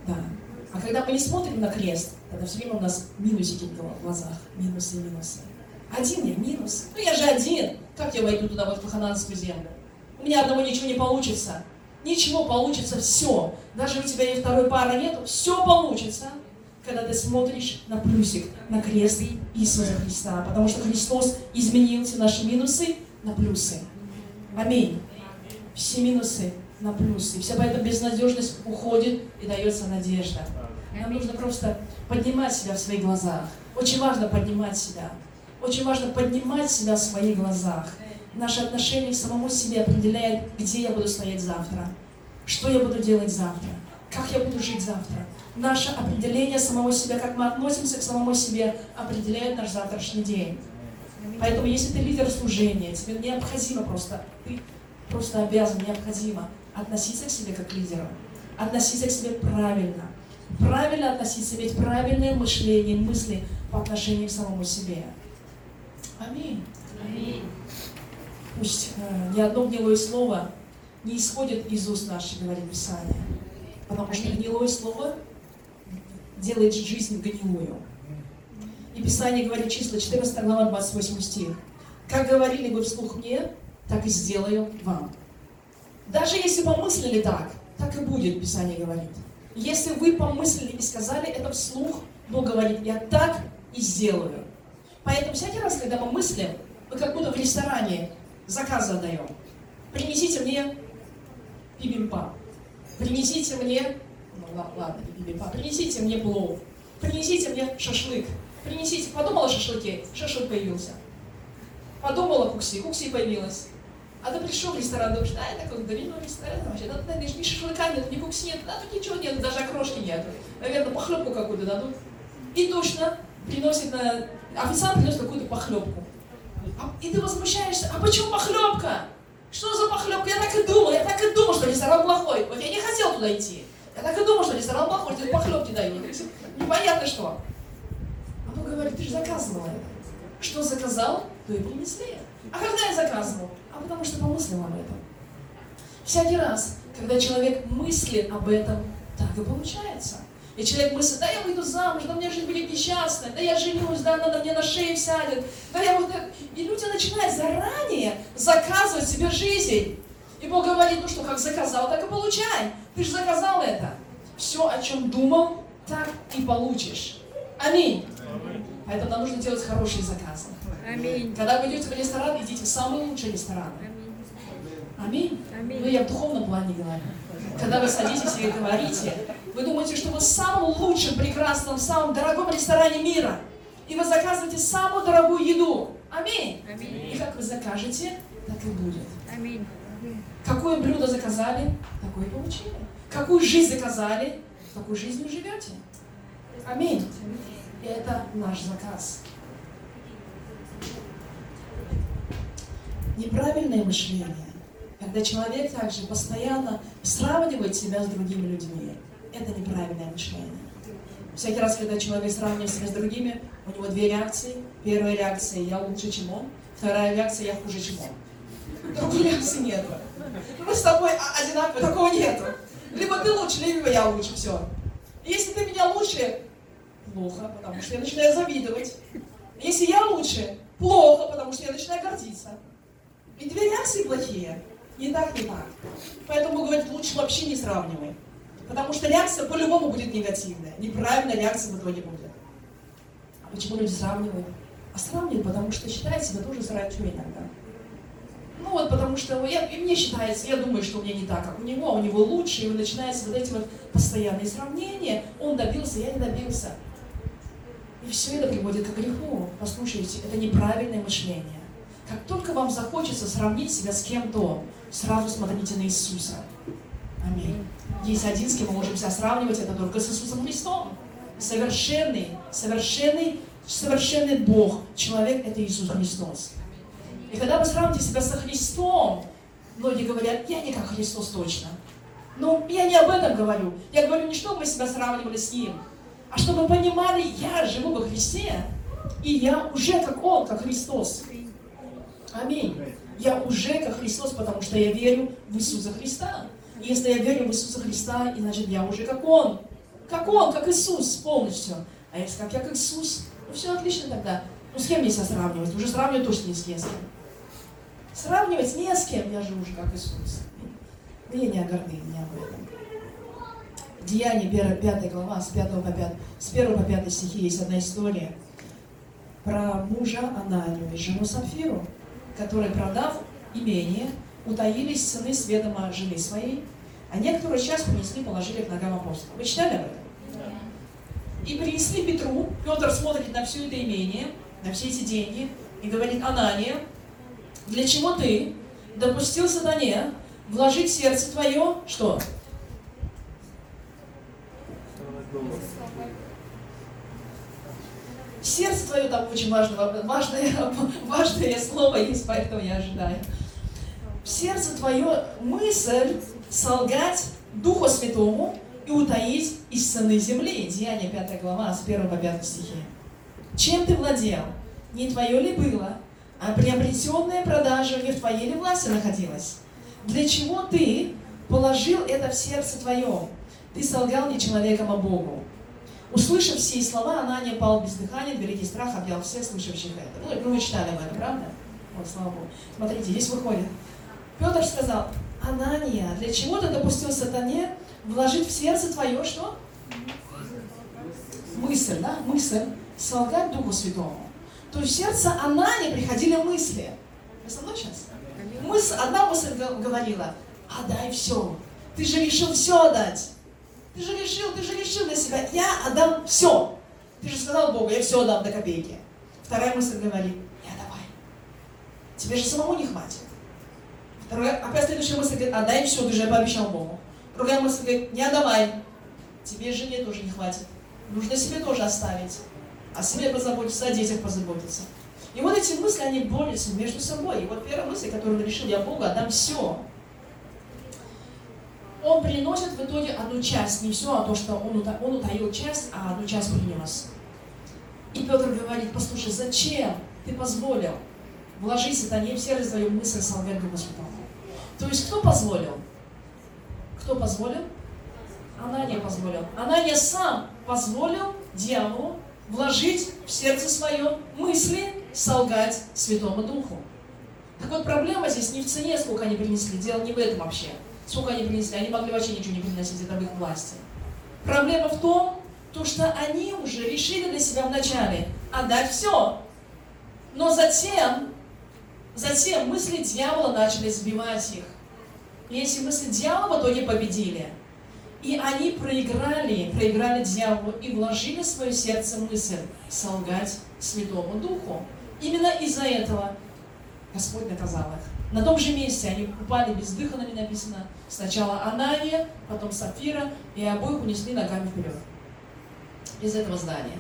Да. А когда мы не смотрим на крест, тогда все время у нас минусики в глазах. Минусы, минусы. Один я минус. Ну я же один. Как я войду туда, в эту хананскую землю? У меня одного ничего не получится. Ничего получится все. Даже у тебя и второй пары нет, все получится, когда ты смотришь на плюсик, на крест Иисуса Христа. Потому что Христос изменил все наши минусы на плюсы. Аминь. Все минусы на плюсы. Вся эта безнадежность уходит и дается надежда. Нам нужно просто поднимать себя в своих глазах. Очень важно поднимать себя. Очень важно поднимать себя в своих глазах. Наше отношение к самому себе определяет, где я буду стоять завтра, что я буду делать завтра, как я буду жить завтра. Наше определение самого себя, как мы относимся к самому себе, определяет наш завтрашний день. Поэтому, если ты лидер служения, тебе необходимо просто, ты просто обязан, необходимо относиться к себе как к лидеру, относиться к себе правильно, правильно относиться, иметь правильное мышление, мысли по отношению к самому себе. Аминь. Пусть э, ни одно гнилое слово не исходит из уст наших, говорит Писание. Потому что гнилое слово делает жизнь гнилую. И Писание говорит, числа 14 глава, 28 стих. «Как говорили вы вслух мне, так и сделаю вам». Даже если помыслили так, так и будет, Писание говорит. Если вы помыслили и сказали это вслух, Бог говорит, я так и сделаю. Поэтому всякий раз, когда мы мыслим, мы как будто в ресторане заказ задаем. Принесите мне бибимпа. Принесите мне, ладно, бибимпа, принесите мне плов. Принесите мне шашлык. Принесите, подумала о шашлыке, шашлык появился. Подумала кукси, кукси появилась. А ты пришел в ресторан, думаешь, да, это какой-то винный ресторан вообще, да, да, ни шашлыка нет, ни кукси нет, да, тут ничего нет, даже окрошки нет. Наверное, похлебку какую-то дадут. И точно приносит на... Официант приносит какую-то похлебку. А- И ты возмущаешься, а почему похлебка? Что за похлебка? Я так и думал, я так и думал, что ресторан плохой. Вот я не хотел туда идти. Я так и что ресторан плохой, тебе похлебки дают. Непонятно что. А Бог говорит, ты же заказывал это. Что заказал, то и принесли. А когда я заказывал? А потому что помыслил об этом. Всякий раз, когда человек мыслит об этом, так и получается. И человек мыслит, да я выйду замуж, да меня жизнь будет несчастная, да я женюсь, да она на мне на шее сядет, да я вот так. И люди начинают заранее заказывать себе жизнь. И Бог говорит, ну что, как заказал, так и получай. Ты же заказал это. Все, о чем думал, так и получишь. Аминь. Поэтому нам нужно делать хорошие заказы. Аминь. Когда вы идете в ресторан, идите в самый лучший ресторан. Аминь. Аминь. Ну, я в духовном плане говорю. Когда вы садитесь и говорите, вы думаете, что вы в самом лучшем, прекрасном, самом дорогом ресторане мира. И вы заказываете самую дорогую еду. Аминь. И Аминь. как вы закажете, так и будет. Аминь. Какое блюдо заказали, такое и получили. Какую жизнь заказали, такую жизнь вы живете. Аминь. Это наш заказ. Неправильное мышление, когда человек также постоянно сравнивает себя с другими людьми, это неправильное мышление. Всякий раз, когда человек сравнивает себя с другими, у него две реакции. Первая реакция «я лучше, чем он», вторая реакция «я хуже, чем он». Другой реакции нет. Мы с тобой одинаковые, такого нету. Либо ты лучше, либо я лучше, все. Если ты меня лучше, плохо, потому что я начинаю завидовать. Если я лучше, плохо, потому что я начинаю гордиться. И две реакции плохие. Не так, не так. Поэтому говорит, лучше вообще не сравнивай. Потому что реакция по-любому будет негативная. Неправильная реакция в итоге будет. А почему люди сравнивают? А сравнивают, потому что считают себя тоже сравнивать иногда. Ну вот, потому что я, и мне считается, я думаю, что у меня не так, как у него, а у него лучше, и начинаются вот эти вот постоянные сравнения. Он добился, я не добился. И все это приводит к греху. Послушайте, это неправильное мышление. Как только вам захочется сравнить себя с кем-то, сразу смотрите на Иисуса. Аминь. Есть один, с кем мы можем себя сравнивать, это только с Иисусом Христом. Совершенный, совершенный, совершенный Бог. Человек – это Иисус Христос. И когда вы сравните себя со Христом, многие говорят, я не как Христос точно. Но я не об этом говорю. Я говорю не чтобы вы себя сравнивали с Ним, а чтобы понимали, я живу во Христе, и я уже как Он, как Христос. Аминь. Я уже как Христос, потому что я верю в Иисуса Христа. И если я верю в Иисуса Христа, значит я уже как Он. Как Он, как Иисус полностью. А если как я как Иисус, ну все отлично тогда. Ну с кем себя сравнивать? Уже сравнивать точно не с кем. Сравнивать не с кем, я же уже как Иисус. Но я не о гордыне, не об этом. Деяние 5 глава, с 5 по 5, с 1 по 5 стихи есть одна история про мужа Ананию и жену Самфиру которые, продав имение, утаились сыны с ведома жены своей, а некоторую часть принесли, положили к ногам апостола. Вы читали об этом? И принесли Петру, Петр смотрит на все это имение, на все эти деньги, и говорит, Анания, для чего ты допустил сатане вложить в сердце твое, что? сердце твое там очень важное, важное, важное слово есть, поэтому я ожидаю. В сердце твое мысль солгать Духу Святому и утаить из сыны земли. Деяние 5 глава, с 1 по 5 стихи. Чем ты владел? Не твое ли было? А приобретенная продажа не в твоей ли власти находилась? Для чего ты положил это в сердце твое? Ты солгал не человеком, а Богу. Услышав все слова, Анания пал без дыхания, великий страх объял всех слышавших это. Ну, мы читали об этом, правда? Вот, слава Богу. Смотрите, здесь выходит. Петр сказал, Анания, для чего ты допустил сатане вложить в сердце твое что? Мысль, да? Мысль. Солгать Духу Святому. То в сердце Анании приходили мысли. Вы со мной сейчас? Мысль, одна мысль говорила, отдай все. Ты же решил все отдать. Ты же решил, ты же решил для себя, я отдам все. Ты же сказал Богу, я все отдам до копейки. Вторая мысль говорит, не отдавай. Тебе же самому не хватит. Вторая, опять следующая мысль говорит, отдай все, ты же пообещал Богу. Другая мысль говорит, не отдавай. Тебе жене тоже не хватит. Нужно себе тоже оставить. О себе позаботиться, о детях позаботиться. И вот эти мысли, они борются между собой. И вот первая мысль, которую решил я Богу, отдам все он приносит в итоге одну часть, не все, а то, что он, он утаил часть, а одну часть принес. И Петр говорит, послушай, зачем ты позволил вложить сатане в сердце твою мысль солгать Духу Святому? То есть кто позволил? Кто позволил? Анания позволил. Анания сам позволил дьяволу вложить в сердце свое мысли солгать Святому Духу. Так вот, проблема здесь не в цене, сколько они принесли, дело не в этом вообще. Сколько они принесли? Они могли вообще ничего не приносить, это в их власти. Проблема в том, то, что они уже решили для себя вначале отдать все. Но затем, затем мысли дьявола начали сбивать их. И эти мысли дьявола в итоге победили. И они проиграли, проиграли дьяволу и вложили в свое сердце мысль солгать Святому Духу. Именно из-за этого Господь наказал их. На том же месте они упали бездыханными, написано. Сначала Анания, потом Сафира, и обоих унесли ногами вперед. Из этого здания.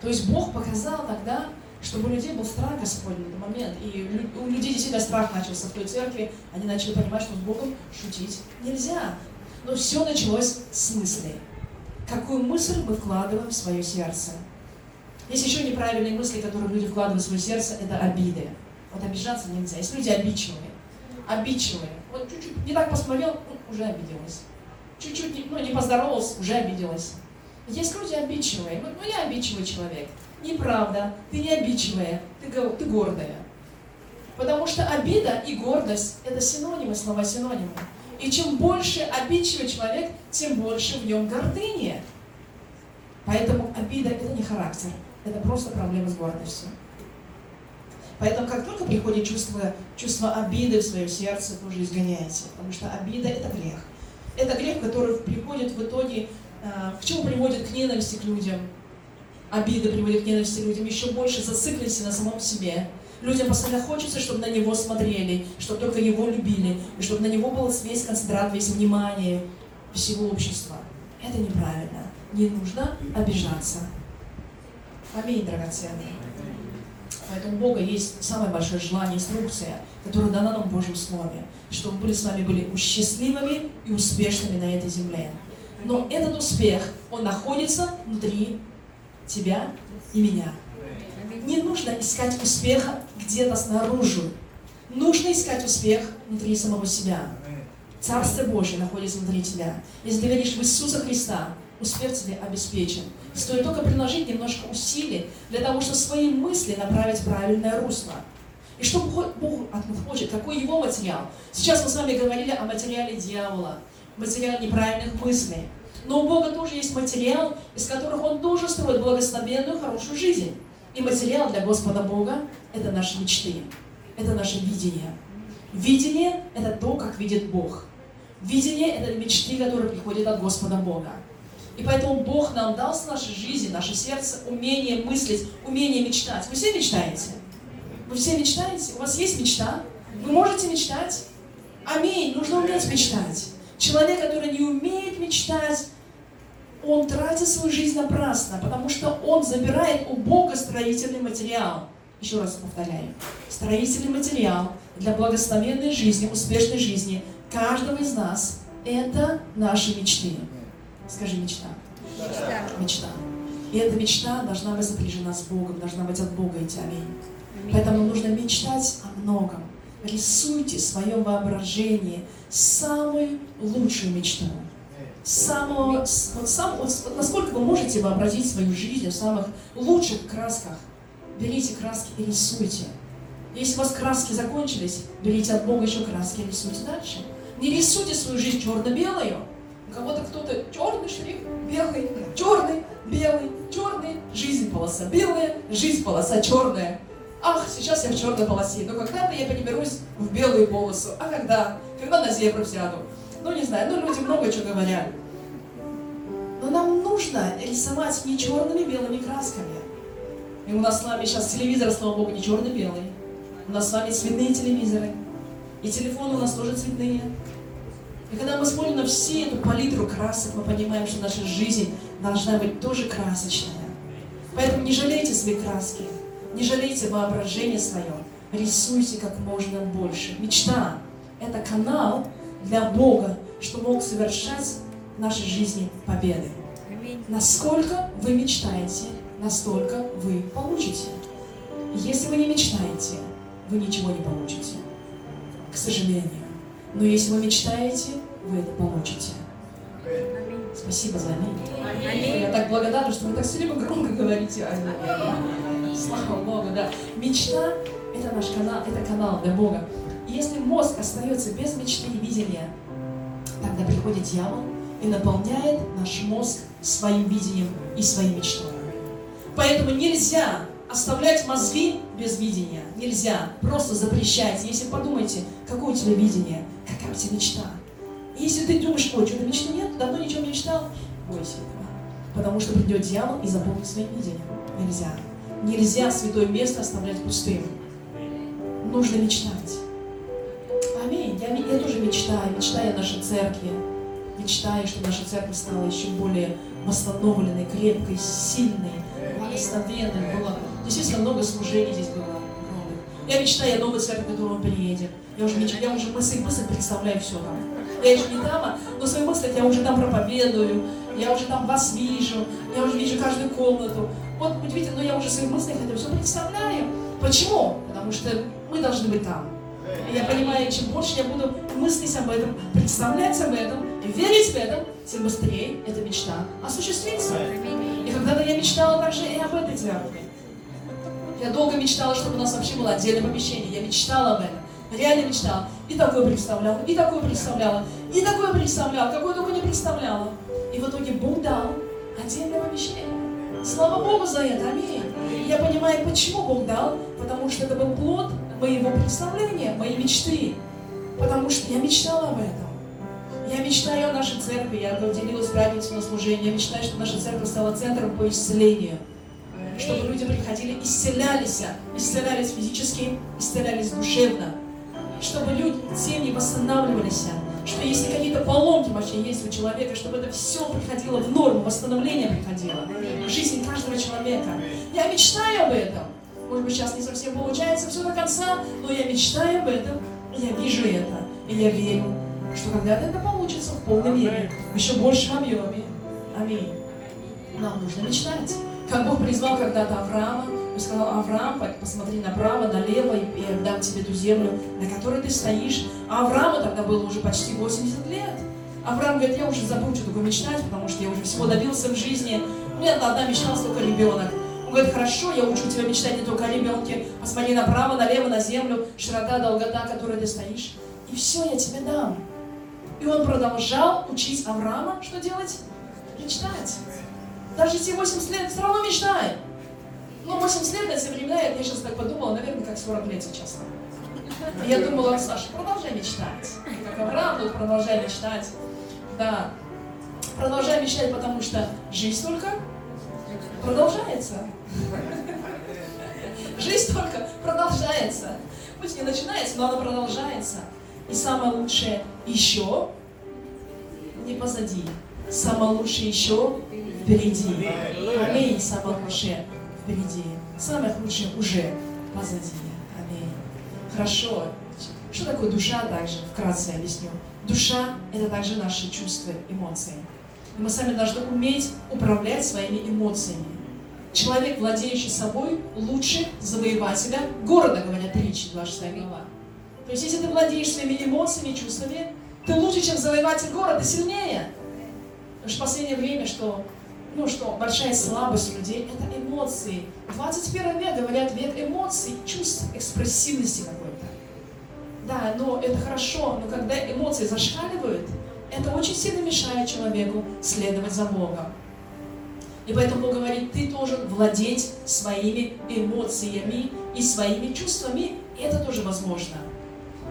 То есть Бог показал тогда, чтобы у людей был страх Господь в этот момент. И у людей действительно страх начался в той церкви. Они начали понимать, что с Богом шутить нельзя. Но все началось с мысли. Какую мысль мы вкладываем в свое сердце? Есть еще неправильные мысли, которые люди вкладывают в свое сердце, это обиды. Вот обижаться нельзя. Есть люди обидчивые. Обидчивые. Вот чуть-чуть не так посмотрел, ну, уже обиделась. Чуть-чуть ну, не поздоровался, уже обиделась. Есть люди обидчивые. Ну, ну я обидчивый человек. Неправда. Ты не обидчивая, ты, ты гордая. Потому что обида и гордость – это синонимы, слова синонимы. И чем больше обидчивый человек, тем больше в нем гордыни. Поэтому обида – это не характер, это просто проблема с гордостью. Поэтому как только приходит чувство, чувство обиды в свое сердце, тоже изгоняйте. Потому что обида – это грех. Это грех, который приходит в итоге, э, к чему приводит к ненависти к людям. Обида приводит к ненависти к людям. Еще больше зацикленности на самом себе. Людям постоянно хочется, чтобы на него смотрели, чтобы только его любили, и чтобы на него был весь концентрат, весь внимание всего общества. Это неправильно. Не нужно обижаться. Аминь, драгоценные. Поэтому у Бога есть самое большое желание, инструкция, которая дана нам в Божьем Слове, чтобы мы с вами были счастливыми и успешными на этой земле. Но этот успех, он находится внутри тебя и меня. Не нужно искать успеха где-то снаружи. Нужно искать успех внутри самого себя. Царство Божье находится внутри тебя. Если ты веришь в Иисуса Христа, успех тебе обеспечен. Стоит только приложить немножко усилий для того, чтобы свои мысли направить в правильное русло. И что Бог хочет, какой его материал. Сейчас мы с вами говорили о материале дьявола, материале неправильных мыслей. Но у Бога тоже есть материал, из которых Он тоже строит благословенную, хорошую жизнь. И материал для Господа Бога – это наши мечты, это наше видение. Видение – это то, как видит Бог. Видение – это мечты, которые приходят от Господа Бога. И поэтому Бог нам дал в нашей жизни, наше сердце, умение мыслить, умение мечтать. Вы все мечтаете? Вы все мечтаете? У вас есть мечта? Вы можете мечтать? Аминь. Нужно уметь мечтать. Человек, который не умеет мечтать, он тратит свою жизнь напрасно, потому что он забирает у Бога строительный материал. Еще раз повторяю. Строительный материал для благословенной жизни, успешной жизни каждого из нас – это наши мечты. Скажи мечта. Мечта. Мечта. И эта мечта должна быть сопряжена с Богом, должна быть от Бога идти. Аминь. Аминь. Поэтому нужно мечтать о многом. Рисуйте в своем воображении самую лучшую мечту самого, вот сам, вот, насколько вы можете вообразить свою жизнь в самых лучших красках. Берите краски и рисуйте. Если у вас краски закончились, берите от Бога еще краски и рисуйте дальше. Не рисуйте свою жизнь черно-белую. У кого-то кто-то черный шрифт, белый, черный, белый, черный, жизнь полоса белая, жизнь полоса черная. Ах, сейчас я в черной полосе, но когда-то я переберусь в белую полосу. А когда? Когда на зебру сяду ну не знаю, ну люди много чего говорят. Но нам нужно рисовать не черными белыми красками. И у нас с вами сейчас телевизор, слава богу, не черно-белый. У нас с вами цветные телевизоры. И телефоны у нас тоже цветные. И когда мы смотрим на всю эту палитру красок, мы понимаем, что наша жизнь должна быть тоже красочная. Поэтому не жалейте свои краски, не жалейте воображение свое, рисуйте как можно больше. Мечта – это канал, для Бога, что мог совершать в нашей жизни победы. Насколько вы мечтаете, настолько вы получите. Если вы не мечтаете, вы ничего не получите. К сожалению. Но если вы мечтаете, вы это получите. Спасибо за аминь. Я так благодарна, что вы так все время громко говорите аминь. Слава Богу, да. Мечта – это наш канал, это канал для Бога. Если мозг остается без мечты и видения, тогда приходит дьявол и наполняет наш мозг своим видением и своей мечтой. Поэтому нельзя оставлять мозги без видения. Нельзя. Просто запрещайте. Если подумайте, какое у тебя видение, какая у тебя мечта. Если ты думаешь, ой, что-то мечты нет, давно ничего не мечтал, бойся этого. Потому что придет дьявол и заполнит своим видением. Нельзя. Нельзя святое место оставлять пустым. Нужно мечтать. Аминь. Я, я тоже мечтаю, мечтаю о нашей церкви. Мечтаю, чтобы наша церковь стала еще более восстановленной, крепкой, сильной, благословенной. Было действительно много служений здесь было. Я мечтаю о новой церкви, которую он приедет. Я уже, меч... я уже мысль, мысль представляю все там. Я еще не там, но в своих мыслях я уже там проповедую, я уже там вас вижу, я уже вижу каждую комнату. Вот, удивительно, но я уже в своих мыслях это все представляю. Почему? Потому что мы должны быть там. Я понимаю, чем больше я буду мыслить об этом, представлять об этом, верить в это, тем быстрее эта мечта осуществится. И когда-то я мечтала также и об этой церкви. Я долго мечтала, чтобы у нас вообще было отдельное помещение. Я мечтала об этом. Реально мечтала. И такое представляла, и такое представляла, и такое представляла, какое только не представляла. И в итоге Бог дал отдельное помещение. Слава Богу за это, аминь. Я понимаю, почему Бог дал, потому что это был плод моего представления, моей мечты. Потому что я мечтала об этом. Я мечтаю о нашей церкви, я делилась в пятницу на служение, я мечтаю, чтобы наша церковь стала центром по исцелению. Чтобы люди приходили, исцелялись, исцелялись физически, исцелялись душевно. Чтобы люди, семьи восстанавливались, что если какие-то поломки вообще есть у человека, чтобы это все приходило в норму, восстановление приходило в жизнь каждого человека. Я мечтаю об этом. Может быть, сейчас не совсем получается все до конца, но я мечтаю об этом, я вижу это, и я верю, что когда-то это получится в полной мере, в еще большем объеме. Аминь. Нам нужно мечтать. Как Бог призвал когда-то Авраама, и сказал, Авраам, посмотри направо, налево, и я дам тебе ту землю, на которой ты стоишь. А Аврааму тогда было уже почти 80 лет. Авраам говорит, я уже забыл, что такое мечтать, потому что я уже всего добился в жизни. У меня одна мечта, только ребенок. Он говорит, хорошо, я учу тебя мечтать не только о ребенке. Посмотри направо, налево, на землю, широта, долгота, которой ты стоишь. И все, я тебе дам. И он продолжал учить Авраама, что делать? Мечтать. Даже эти 80 лет все равно мечтай. Ну, 80 лет на те времена, я сейчас так подумала, наверное, как 40 лет сейчас. Я думала, Саша, продолжай мечтать. Как Авраам, тут продолжай мечтать. Да. Продолжай мечтать, потому что жизнь только продолжается. Жизнь только продолжается. Пусть не начинается, но она продолжается. И самое лучшее еще не позади. Самое лучшее еще впереди. Аминь. Самое лучшее впереди. Самое лучшее уже позади. Аминь. Хорошо. Что такое душа также? Вкратце объясню. Душа – это также наши чувства, эмоции. И мы сами должны уметь управлять своими эмоциями. Человек, владеющий собой, лучше завоевателя города, говорят притчи, 26 глава. То есть, если ты владеешь своими эмоциями, чувствами, ты лучше, чем завоеватель города, сильнее. Потому что в последнее время, что, ну, что большая слабость у людей – это эмоции. 21 век, говорят, век эмоций, чувств, экспрессивности какой-то. Да, но это хорошо, но когда эмоции зашкаливают, это очень сильно мешает человеку следовать за Богом. И поэтому Бог говорит, ты должен владеть своими эмоциями и своими чувствами. И это тоже возможно.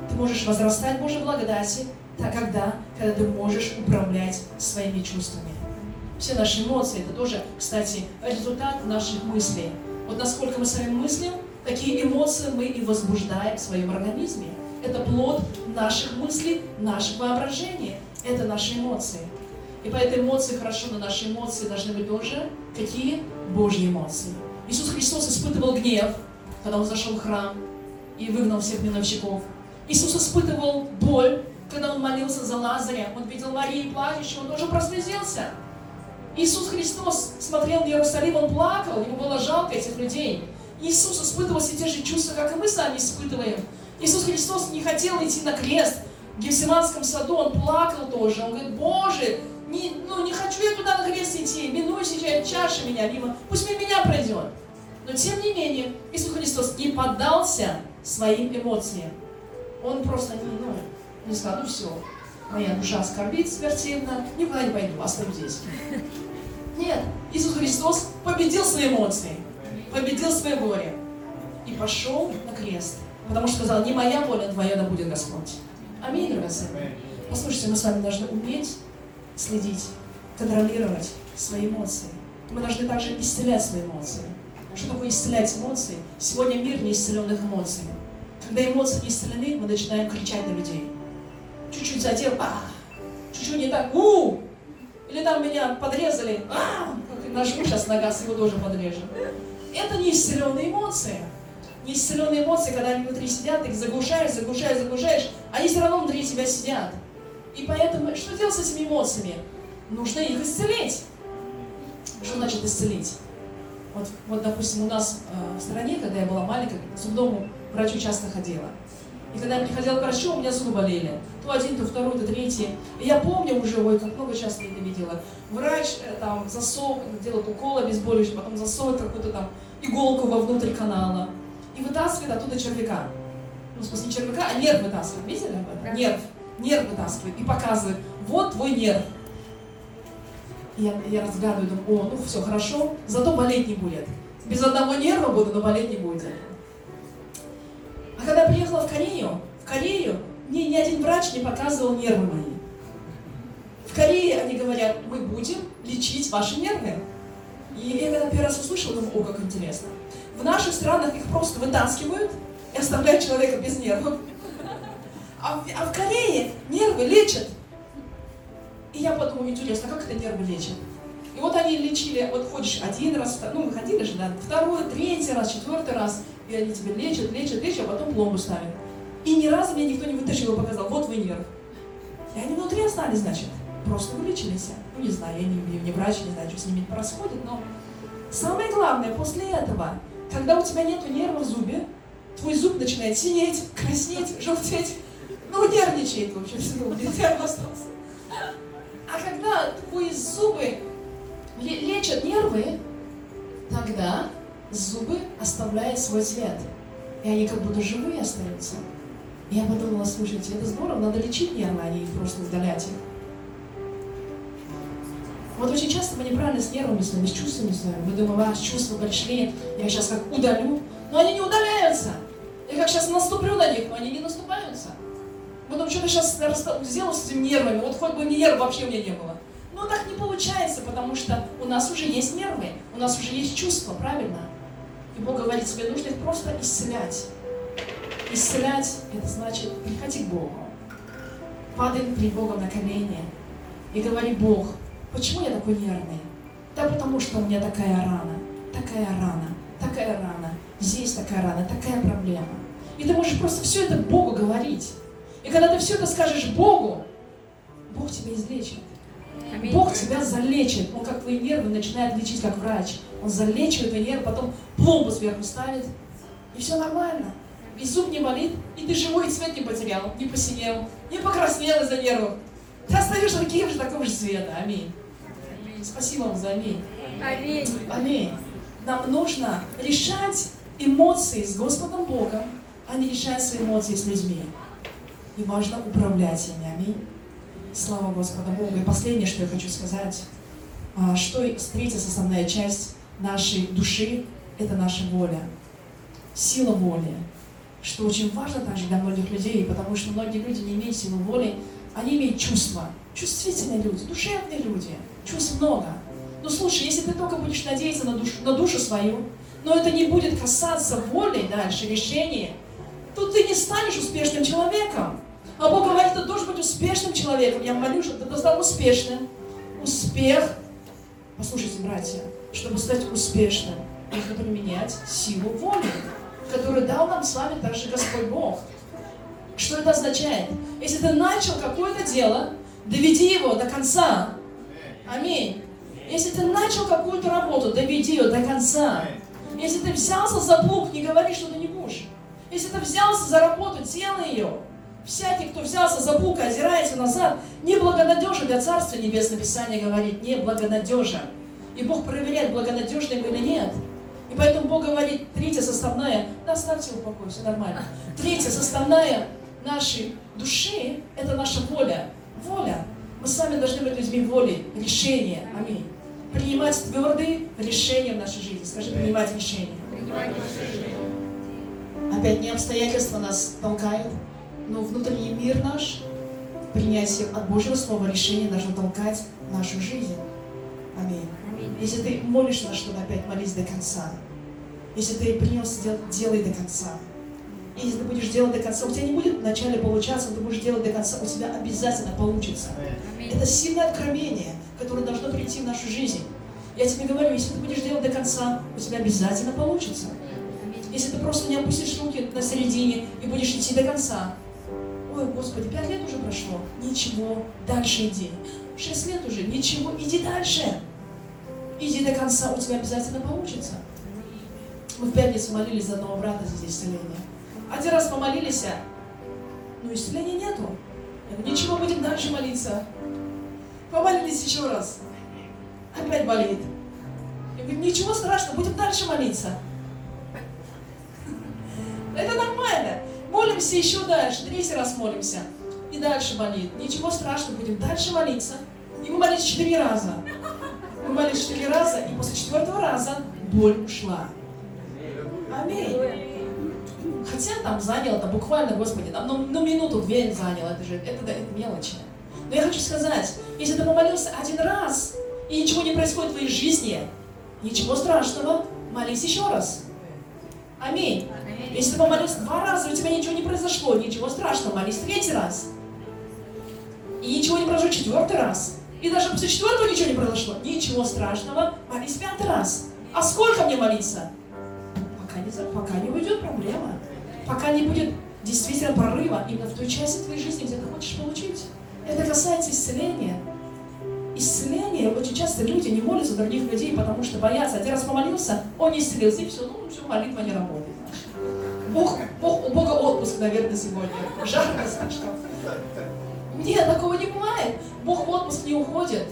Ты можешь возрастать в Божьей благодати, так когда, когда ты можешь управлять своими чувствами. Все наши эмоции, это тоже, кстати, результат наших мыслей. Вот насколько мы с вами мыслим, такие эмоции мы и возбуждаем в своем организме. Это плод наших мыслей, наших воображения. Это наши эмоции. И по этой эмоции хорошо, но наши эмоции должны быть тоже какие? Божьи эмоции. Иисус Христос испытывал гнев, когда Он зашел в храм и выгнал всех миновщиков. Иисус испытывал боль, когда Он молился за Лазаря. Он видел Марию плачущую, Он тоже прослезился. Иисус Христос смотрел в Иерусалим, Он плакал, Ему было жалко этих людей. Иисус испытывал все те же чувства, как и мы сами испытываем. Иисус Христос не хотел идти на крест. В Гефсиманском саду Он плакал тоже. Он говорит, Боже, не, ну, не хочу я туда на крест идти, минуй сейчас чаша меня мимо, пусть мимо меня пройдет. Но тем не менее, Иисус Христос не поддался своим эмоциям. Он просто не, ну, не сказал, ну все, моя душа скорбит смертельно, никуда не пойду, останусь здесь. Нет, Иисус Христос победил свои эмоции, победил свое горе и пошел на крест. Потому что сказал, не моя воля, твоя да будет Господь. Аминь, драгоценные. Послушайте, мы с вами должны уметь следить, контролировать свои эмоции. Мы должны также исцелять свои эмоции. Что такое исцелять эмоции? Сегодня мир не исцеленных эмоций. Когда эмоции не исцелены, мы начинаем кричать на людей. Чуть-чуть задел, а, чуть-чуть не так, у, или там меня подрезали, а, нажму сейчас нога, его тоже подрежем. Это не исцеленные эмоции. неисцеленные эмоции, когда они внутри сидят, их заглушаешь, заглушаешь, заглушаешь, они все равно внутри тебя сидят. И поэтому, что делать с этими эмоциями? Нужно их исцелить. Что значит исцелить? Вот, вот допустим, у нас э, в стране, когда я была маленькая, к зубному врачу часто ходила. И когда я приходила к врачу, у меня зубы болели. То один, то второй, то третий. И я помню уже, ой, как много часто я это видела. Врач э, там засов, делает укол обезболивающий, потом засовывает какую-то там иголку вовнутрь канала и вытаскивает оттуда червяка. Ну, в смысле, не червяка, а нерв вытаскивает. Видели об этом? Да. Нерв. Нерв вытаскивает и показывает. Вот твой нерв. И Я, я разгадываю, думаю, о, ну все, хорошо, зато болеть не будет. Без одного нерва буду, но болеть не будет. А когда я приехала в Корею, в Корею мне ни один врач не показывал нервы мои. В Корее они говорят, мы будем лечить ваши нервы. И я когда первый раз услышала, думаю, о, как интересно. В наших странах их просто вытаскивают и оставляют человека без нервов. А в, а в Корее нервы лечат. И я подумала, интересно, как это нервы лечат? И вот они лечили, вот ходишь один раз, ну мы ходили же, да, второй, третий раз, четвертый раз, и они тебе лечат, лечат, лечат, а потом пломбу ставят. И ни разу мне никто не вытащил и показал, вот вы нерв. И они внутри остались, значит, просто вылечились. Ну не знаю, я не, не, врач, не знаю, что с ними происходит, но самое главное, после этого, когда у тебя нету нерва в зубе, твой зуб начинает синеть, краснеть, желтеть, ну нервничает, в общем, нерв остался. А когда твои зубы ле- лечат нервы, тогда зубы оставляют свой цвет. И они как будто живые остаются. Я подумала, слушайте, это здорово, надо лечить нервы, а не просто удалять их. Вот очень часто мы неправильно с нервами своими, с чувствами своими. Мы думаем, а, чувства пришли, я сейчас как удалю. Но они не удаляются. Я как сейчас наступлю на них, но они не наступаются. Потом что-то сейчас сделал с этими нервами, вот хоть бы нерв вообще у меня не было. Но так не получается, потому что у нас уже есть нервы, у нас уже есть чувства, правильно? И Бог говорит, тебе нужно их просто исцелять. Исцелять – это значит приходи к Богу. Падай перед Богом на колени и говори, Бог, почему я такой нервный? Да потому что у меня такая рана, такая рана, такая рана, здесь такая рана, такая проблема. И ты можешь просто все это Богу говорить. И когда ты все это скажешь Богу, Бог тебя излечит. Аминь. Бог тебя залечит. Он как твои нервы начинает лечить как врач. Он залечивает твои нервы, потом пломбу сверху ставит. И все нормально. И зуб не болит, и ты живой, и цвет не потерял, не посинел, не покраснел из-за нервов. Ты остаешься таким же, такого же цвета. Аминь. Спасибо вам за аминь. Аминь. Аминь. Нам нужно решать эмоции с Господом Богом, а не решать свои эмоции с людьми. И важно управлять ими. Аминь. Слава Господу Богу. И последнее, что я хочу сказать, а, что третья составная часть нашей души – это наша воля. Сила воли. Что очень важно также для многих людей, потому что многие люди не имеют силы воли, они имеют чувства. Чувствительные люди, душевные люди. Чувств много. Ну слушай, если ты только будешь надеяться на душу, на душу свою, но это не будет касаться воли дальше, решения, то ты не станешь успешным человеком. А Бог говорит, ты должен быть успешным человеком. Я молюсь, чтобы ты стал успешным. Успех, послушайте, братья, чтобы стать успешным, нужно применять силу воли, которую дал нам с вами также Господь Бог. Что это означает? Если ты начал какое-то дело, доведи его до конца. Аминь. Если ты начал какую-то работу, доведи ее до конца. Если ты взялся за плуг, не говори, что ты не будешь. Если ты взялся за работу, делай ее. Всякий, кто взялся за и озирается назад, неблагонадежен для Царства Небесное Писание говорит, неблагонадежен. И Бог проверяет, благонадежный или нет. И поэтому Бог говорит, третья составная, да оставьте его в покое, все нормально. Третья составная нашей души – это наша воля. Воля. Мы сами должны быть людьми воли, решения. Аминь. Принимать твердые решения в нашей жизни. Скажи, принимать решения. Опять не обстоятельства нас толкают, но внутренний мир наш, принятие от Божьего Слова решение должно толкать нашу жизнь. Аминь. Аминь. Если ты молишься на что-то, опять молись до конца. Если ты принес, дел- делай до конца. И Если ты будешь делать до конца, у тебя не будет вначале получаться, но ты будешь делать до конца, у тебя обязательно получится. Аминь. Это сильное откровение, которое должно прийти в нашу жизнь. Я тебе говорю, если ты будешь делать до конца, у тебя обязательно получится. Если ты просто не опустишь руки на середине и будешь идти до конца. Ой, Господи, пять лет уже прошло. Ничего, дальше иди. Шесть лет уже, ничего, иди дальше. Иди до конца, у тебя обязательно получится. Мы в пятницу молились за одного брата здесь исцеления. Один раз помолились, а, ну исцеления нету. Ничего, будем дальше молиться. Помолились еще раз. Опять болит. Я говорю, ничего страшного, будем дальше молиться. Это нормально. Молимся еще дальше, третий раз молимся. И дальше болит. Ничего страшного, будем дальше молиться. И мы молились четыре раза. Мы молились четыре раза, и после четвертого раза боль ушла. Аминь. Хотя там заняло, это буквально, Господи, там, ну, ну минуту-две заняло, это же, это, это мелочи. Но я хочу сказать, если ты помолился один раз, и ничего не происходит в твоей жизни, ничего страшного, молись еще раз. Аминь. Если ты помолился два раза, у тебя ничего не произошло, ничего страшного, молись третий раз. И ничего не произошло четвертый раз. И даже после четвертого ничего не произошло, ничего страшного, молись пятый раз. А сколько мне молиться? Пока не, пока не уйдет проблема. Пока не будет действительно прорыва именно в той части твоей жизни, где ты хочешь получить. Это касается исцеления. Исцеление, очень часто люди не молятся других людей, потому что боятся. Один раз помолился, он не исцелился, и все, ну все, молитва не работает. Бог, Бог, у Бога отпуск, наверное, сегодня. Жарко слишком. Нет, такого не бывает. Бог в отпуск не уходит.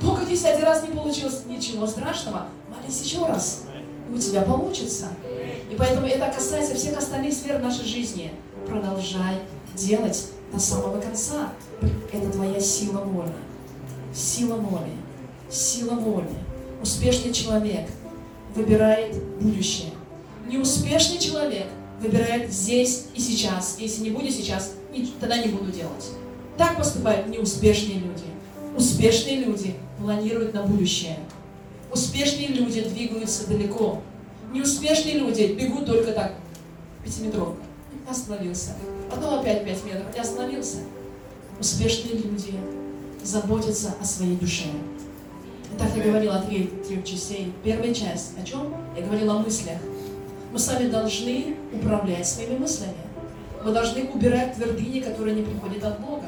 Бог десятый раз не получилось, ничего страшного. Молись еще раз, и у тебя получится. И поэтому это касается всех остальных сфер нашей жизни. Продолжай делать до самого конца. Это твоя сила воли. Сила воли. Сила воли. Успешный человек выбирает будущее. Неуспешный человек выбирает здесь и сейчас. Если не будет сейчас, тогда не буду делать. Так поступают неуспешные люди. Успешные люди планируют на будущее. Успешные люди двигаются далеко. Неуспешные люди бегут только так, пятиметровка. Остановился. Потом опять пять метров и остановился. Успешные люди заботятся о своей душе. Так я говорила о трех, трех частей. Первая часть о чем? Я говорила о мыслях. Мы сами должны управлять своими мыслями. Мы должны убирать твердыни, которые не приходят от Бога.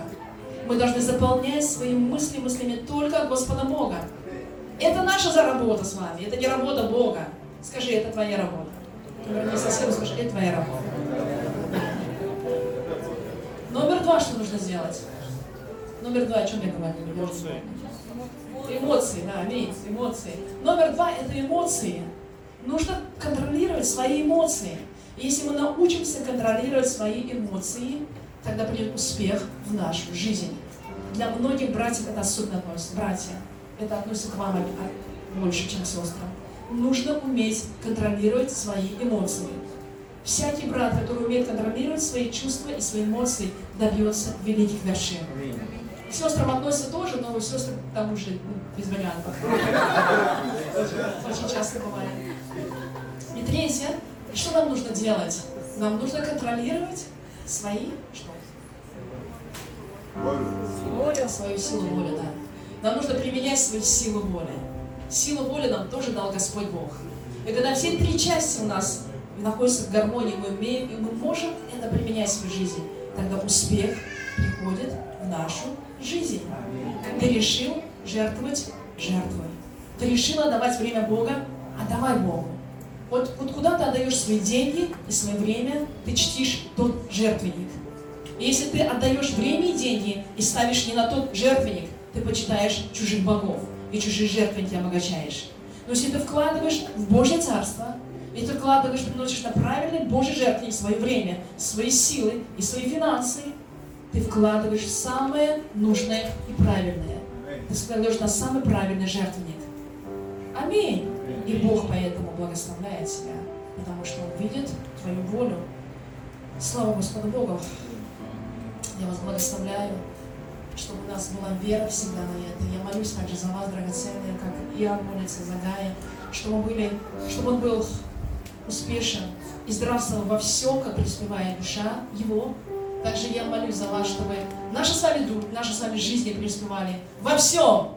Мы должны заполнять свои мысли мыслями только Господа Бога. Это наша заработа с вами, это не работа Бога. Скажи, это твоя работа. Поверни соседу, скажи, это твоя работа. Номер два, что нужно сделать? Номер два, о чем я говорю? Эмоции. Эмоции, да, аминь, эмоции. Номер два – это эмоции. Нужно контролировать свои эмоции. Если мы научимся контролировать свои эмоции, тогда придет успех в нашу жизнь. Для многих братьев это особенно относится. Братья, это относится к вам больше, чем к сестрам. Нужно уметь контролировать свои эмоции. Всякий брат, который умеет контролировать свои чувства и свои эмоции, добьется великих вершин. К сестрам относятся тоже, но сестры там уже ну, без вариантов. Очень часто бывает. И третье, что нам нужно делать? Нам нужно контролировать свои что? Воля. Свою силу воли, да. Нам нужно применять свою силу воли. Силу воли нам тоже дал Господь Бог. И когда все три части у нас находятся в гармонии, мы умеем, и мы можем это применять в свою жизнь, тогда успех приходит в нашу жизнь. Ты решил жертвовать жертвой. Ты решил отдавать время Бога, отдавай Богу. Вот, вот куда ты отдаешь свои деньги и свое время, ты чтишь тот жертвенник. И если ты отдаешь время и деньги и ставишь не на тот жертвенник, ты почитаешь чужих богов и чужие жертвенники обогащаешь. Но если ты вкладываешь в Божье Царство, и ты вкладываешь, приносишь на правильный Божий жертвенник свое время, свои силы и свои финансы, ты вкладываешь самое нужное и правильное. Ты вкладываешь на самый правильный жертвенник. Аминь. И Бог поэтому благословляет тебя, потому что Он видит твою волю. Слава Господу Богу. Я вас благословляю, чтобы у нас была вера всегда на это. Я молюсь также за вас, драгоценные, как Иоанн молится за Гая, чтобы, мы были, чтобы он был успешен и здравствовал во всем, как преуспевает душа его. Также я молюсь за вас, чтобы наши с вами дух, наши с вами жизни преуспевали во всем,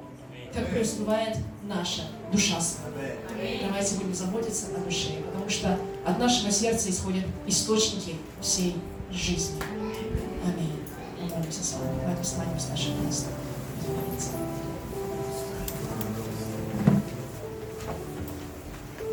как преуспевает наша душа с вами. Давайте будем заботиться о душе, потому что От нашего сердца исходят источники всей жизни. Аминь. Мы молимся с вами. Давайте встанем с наших мест.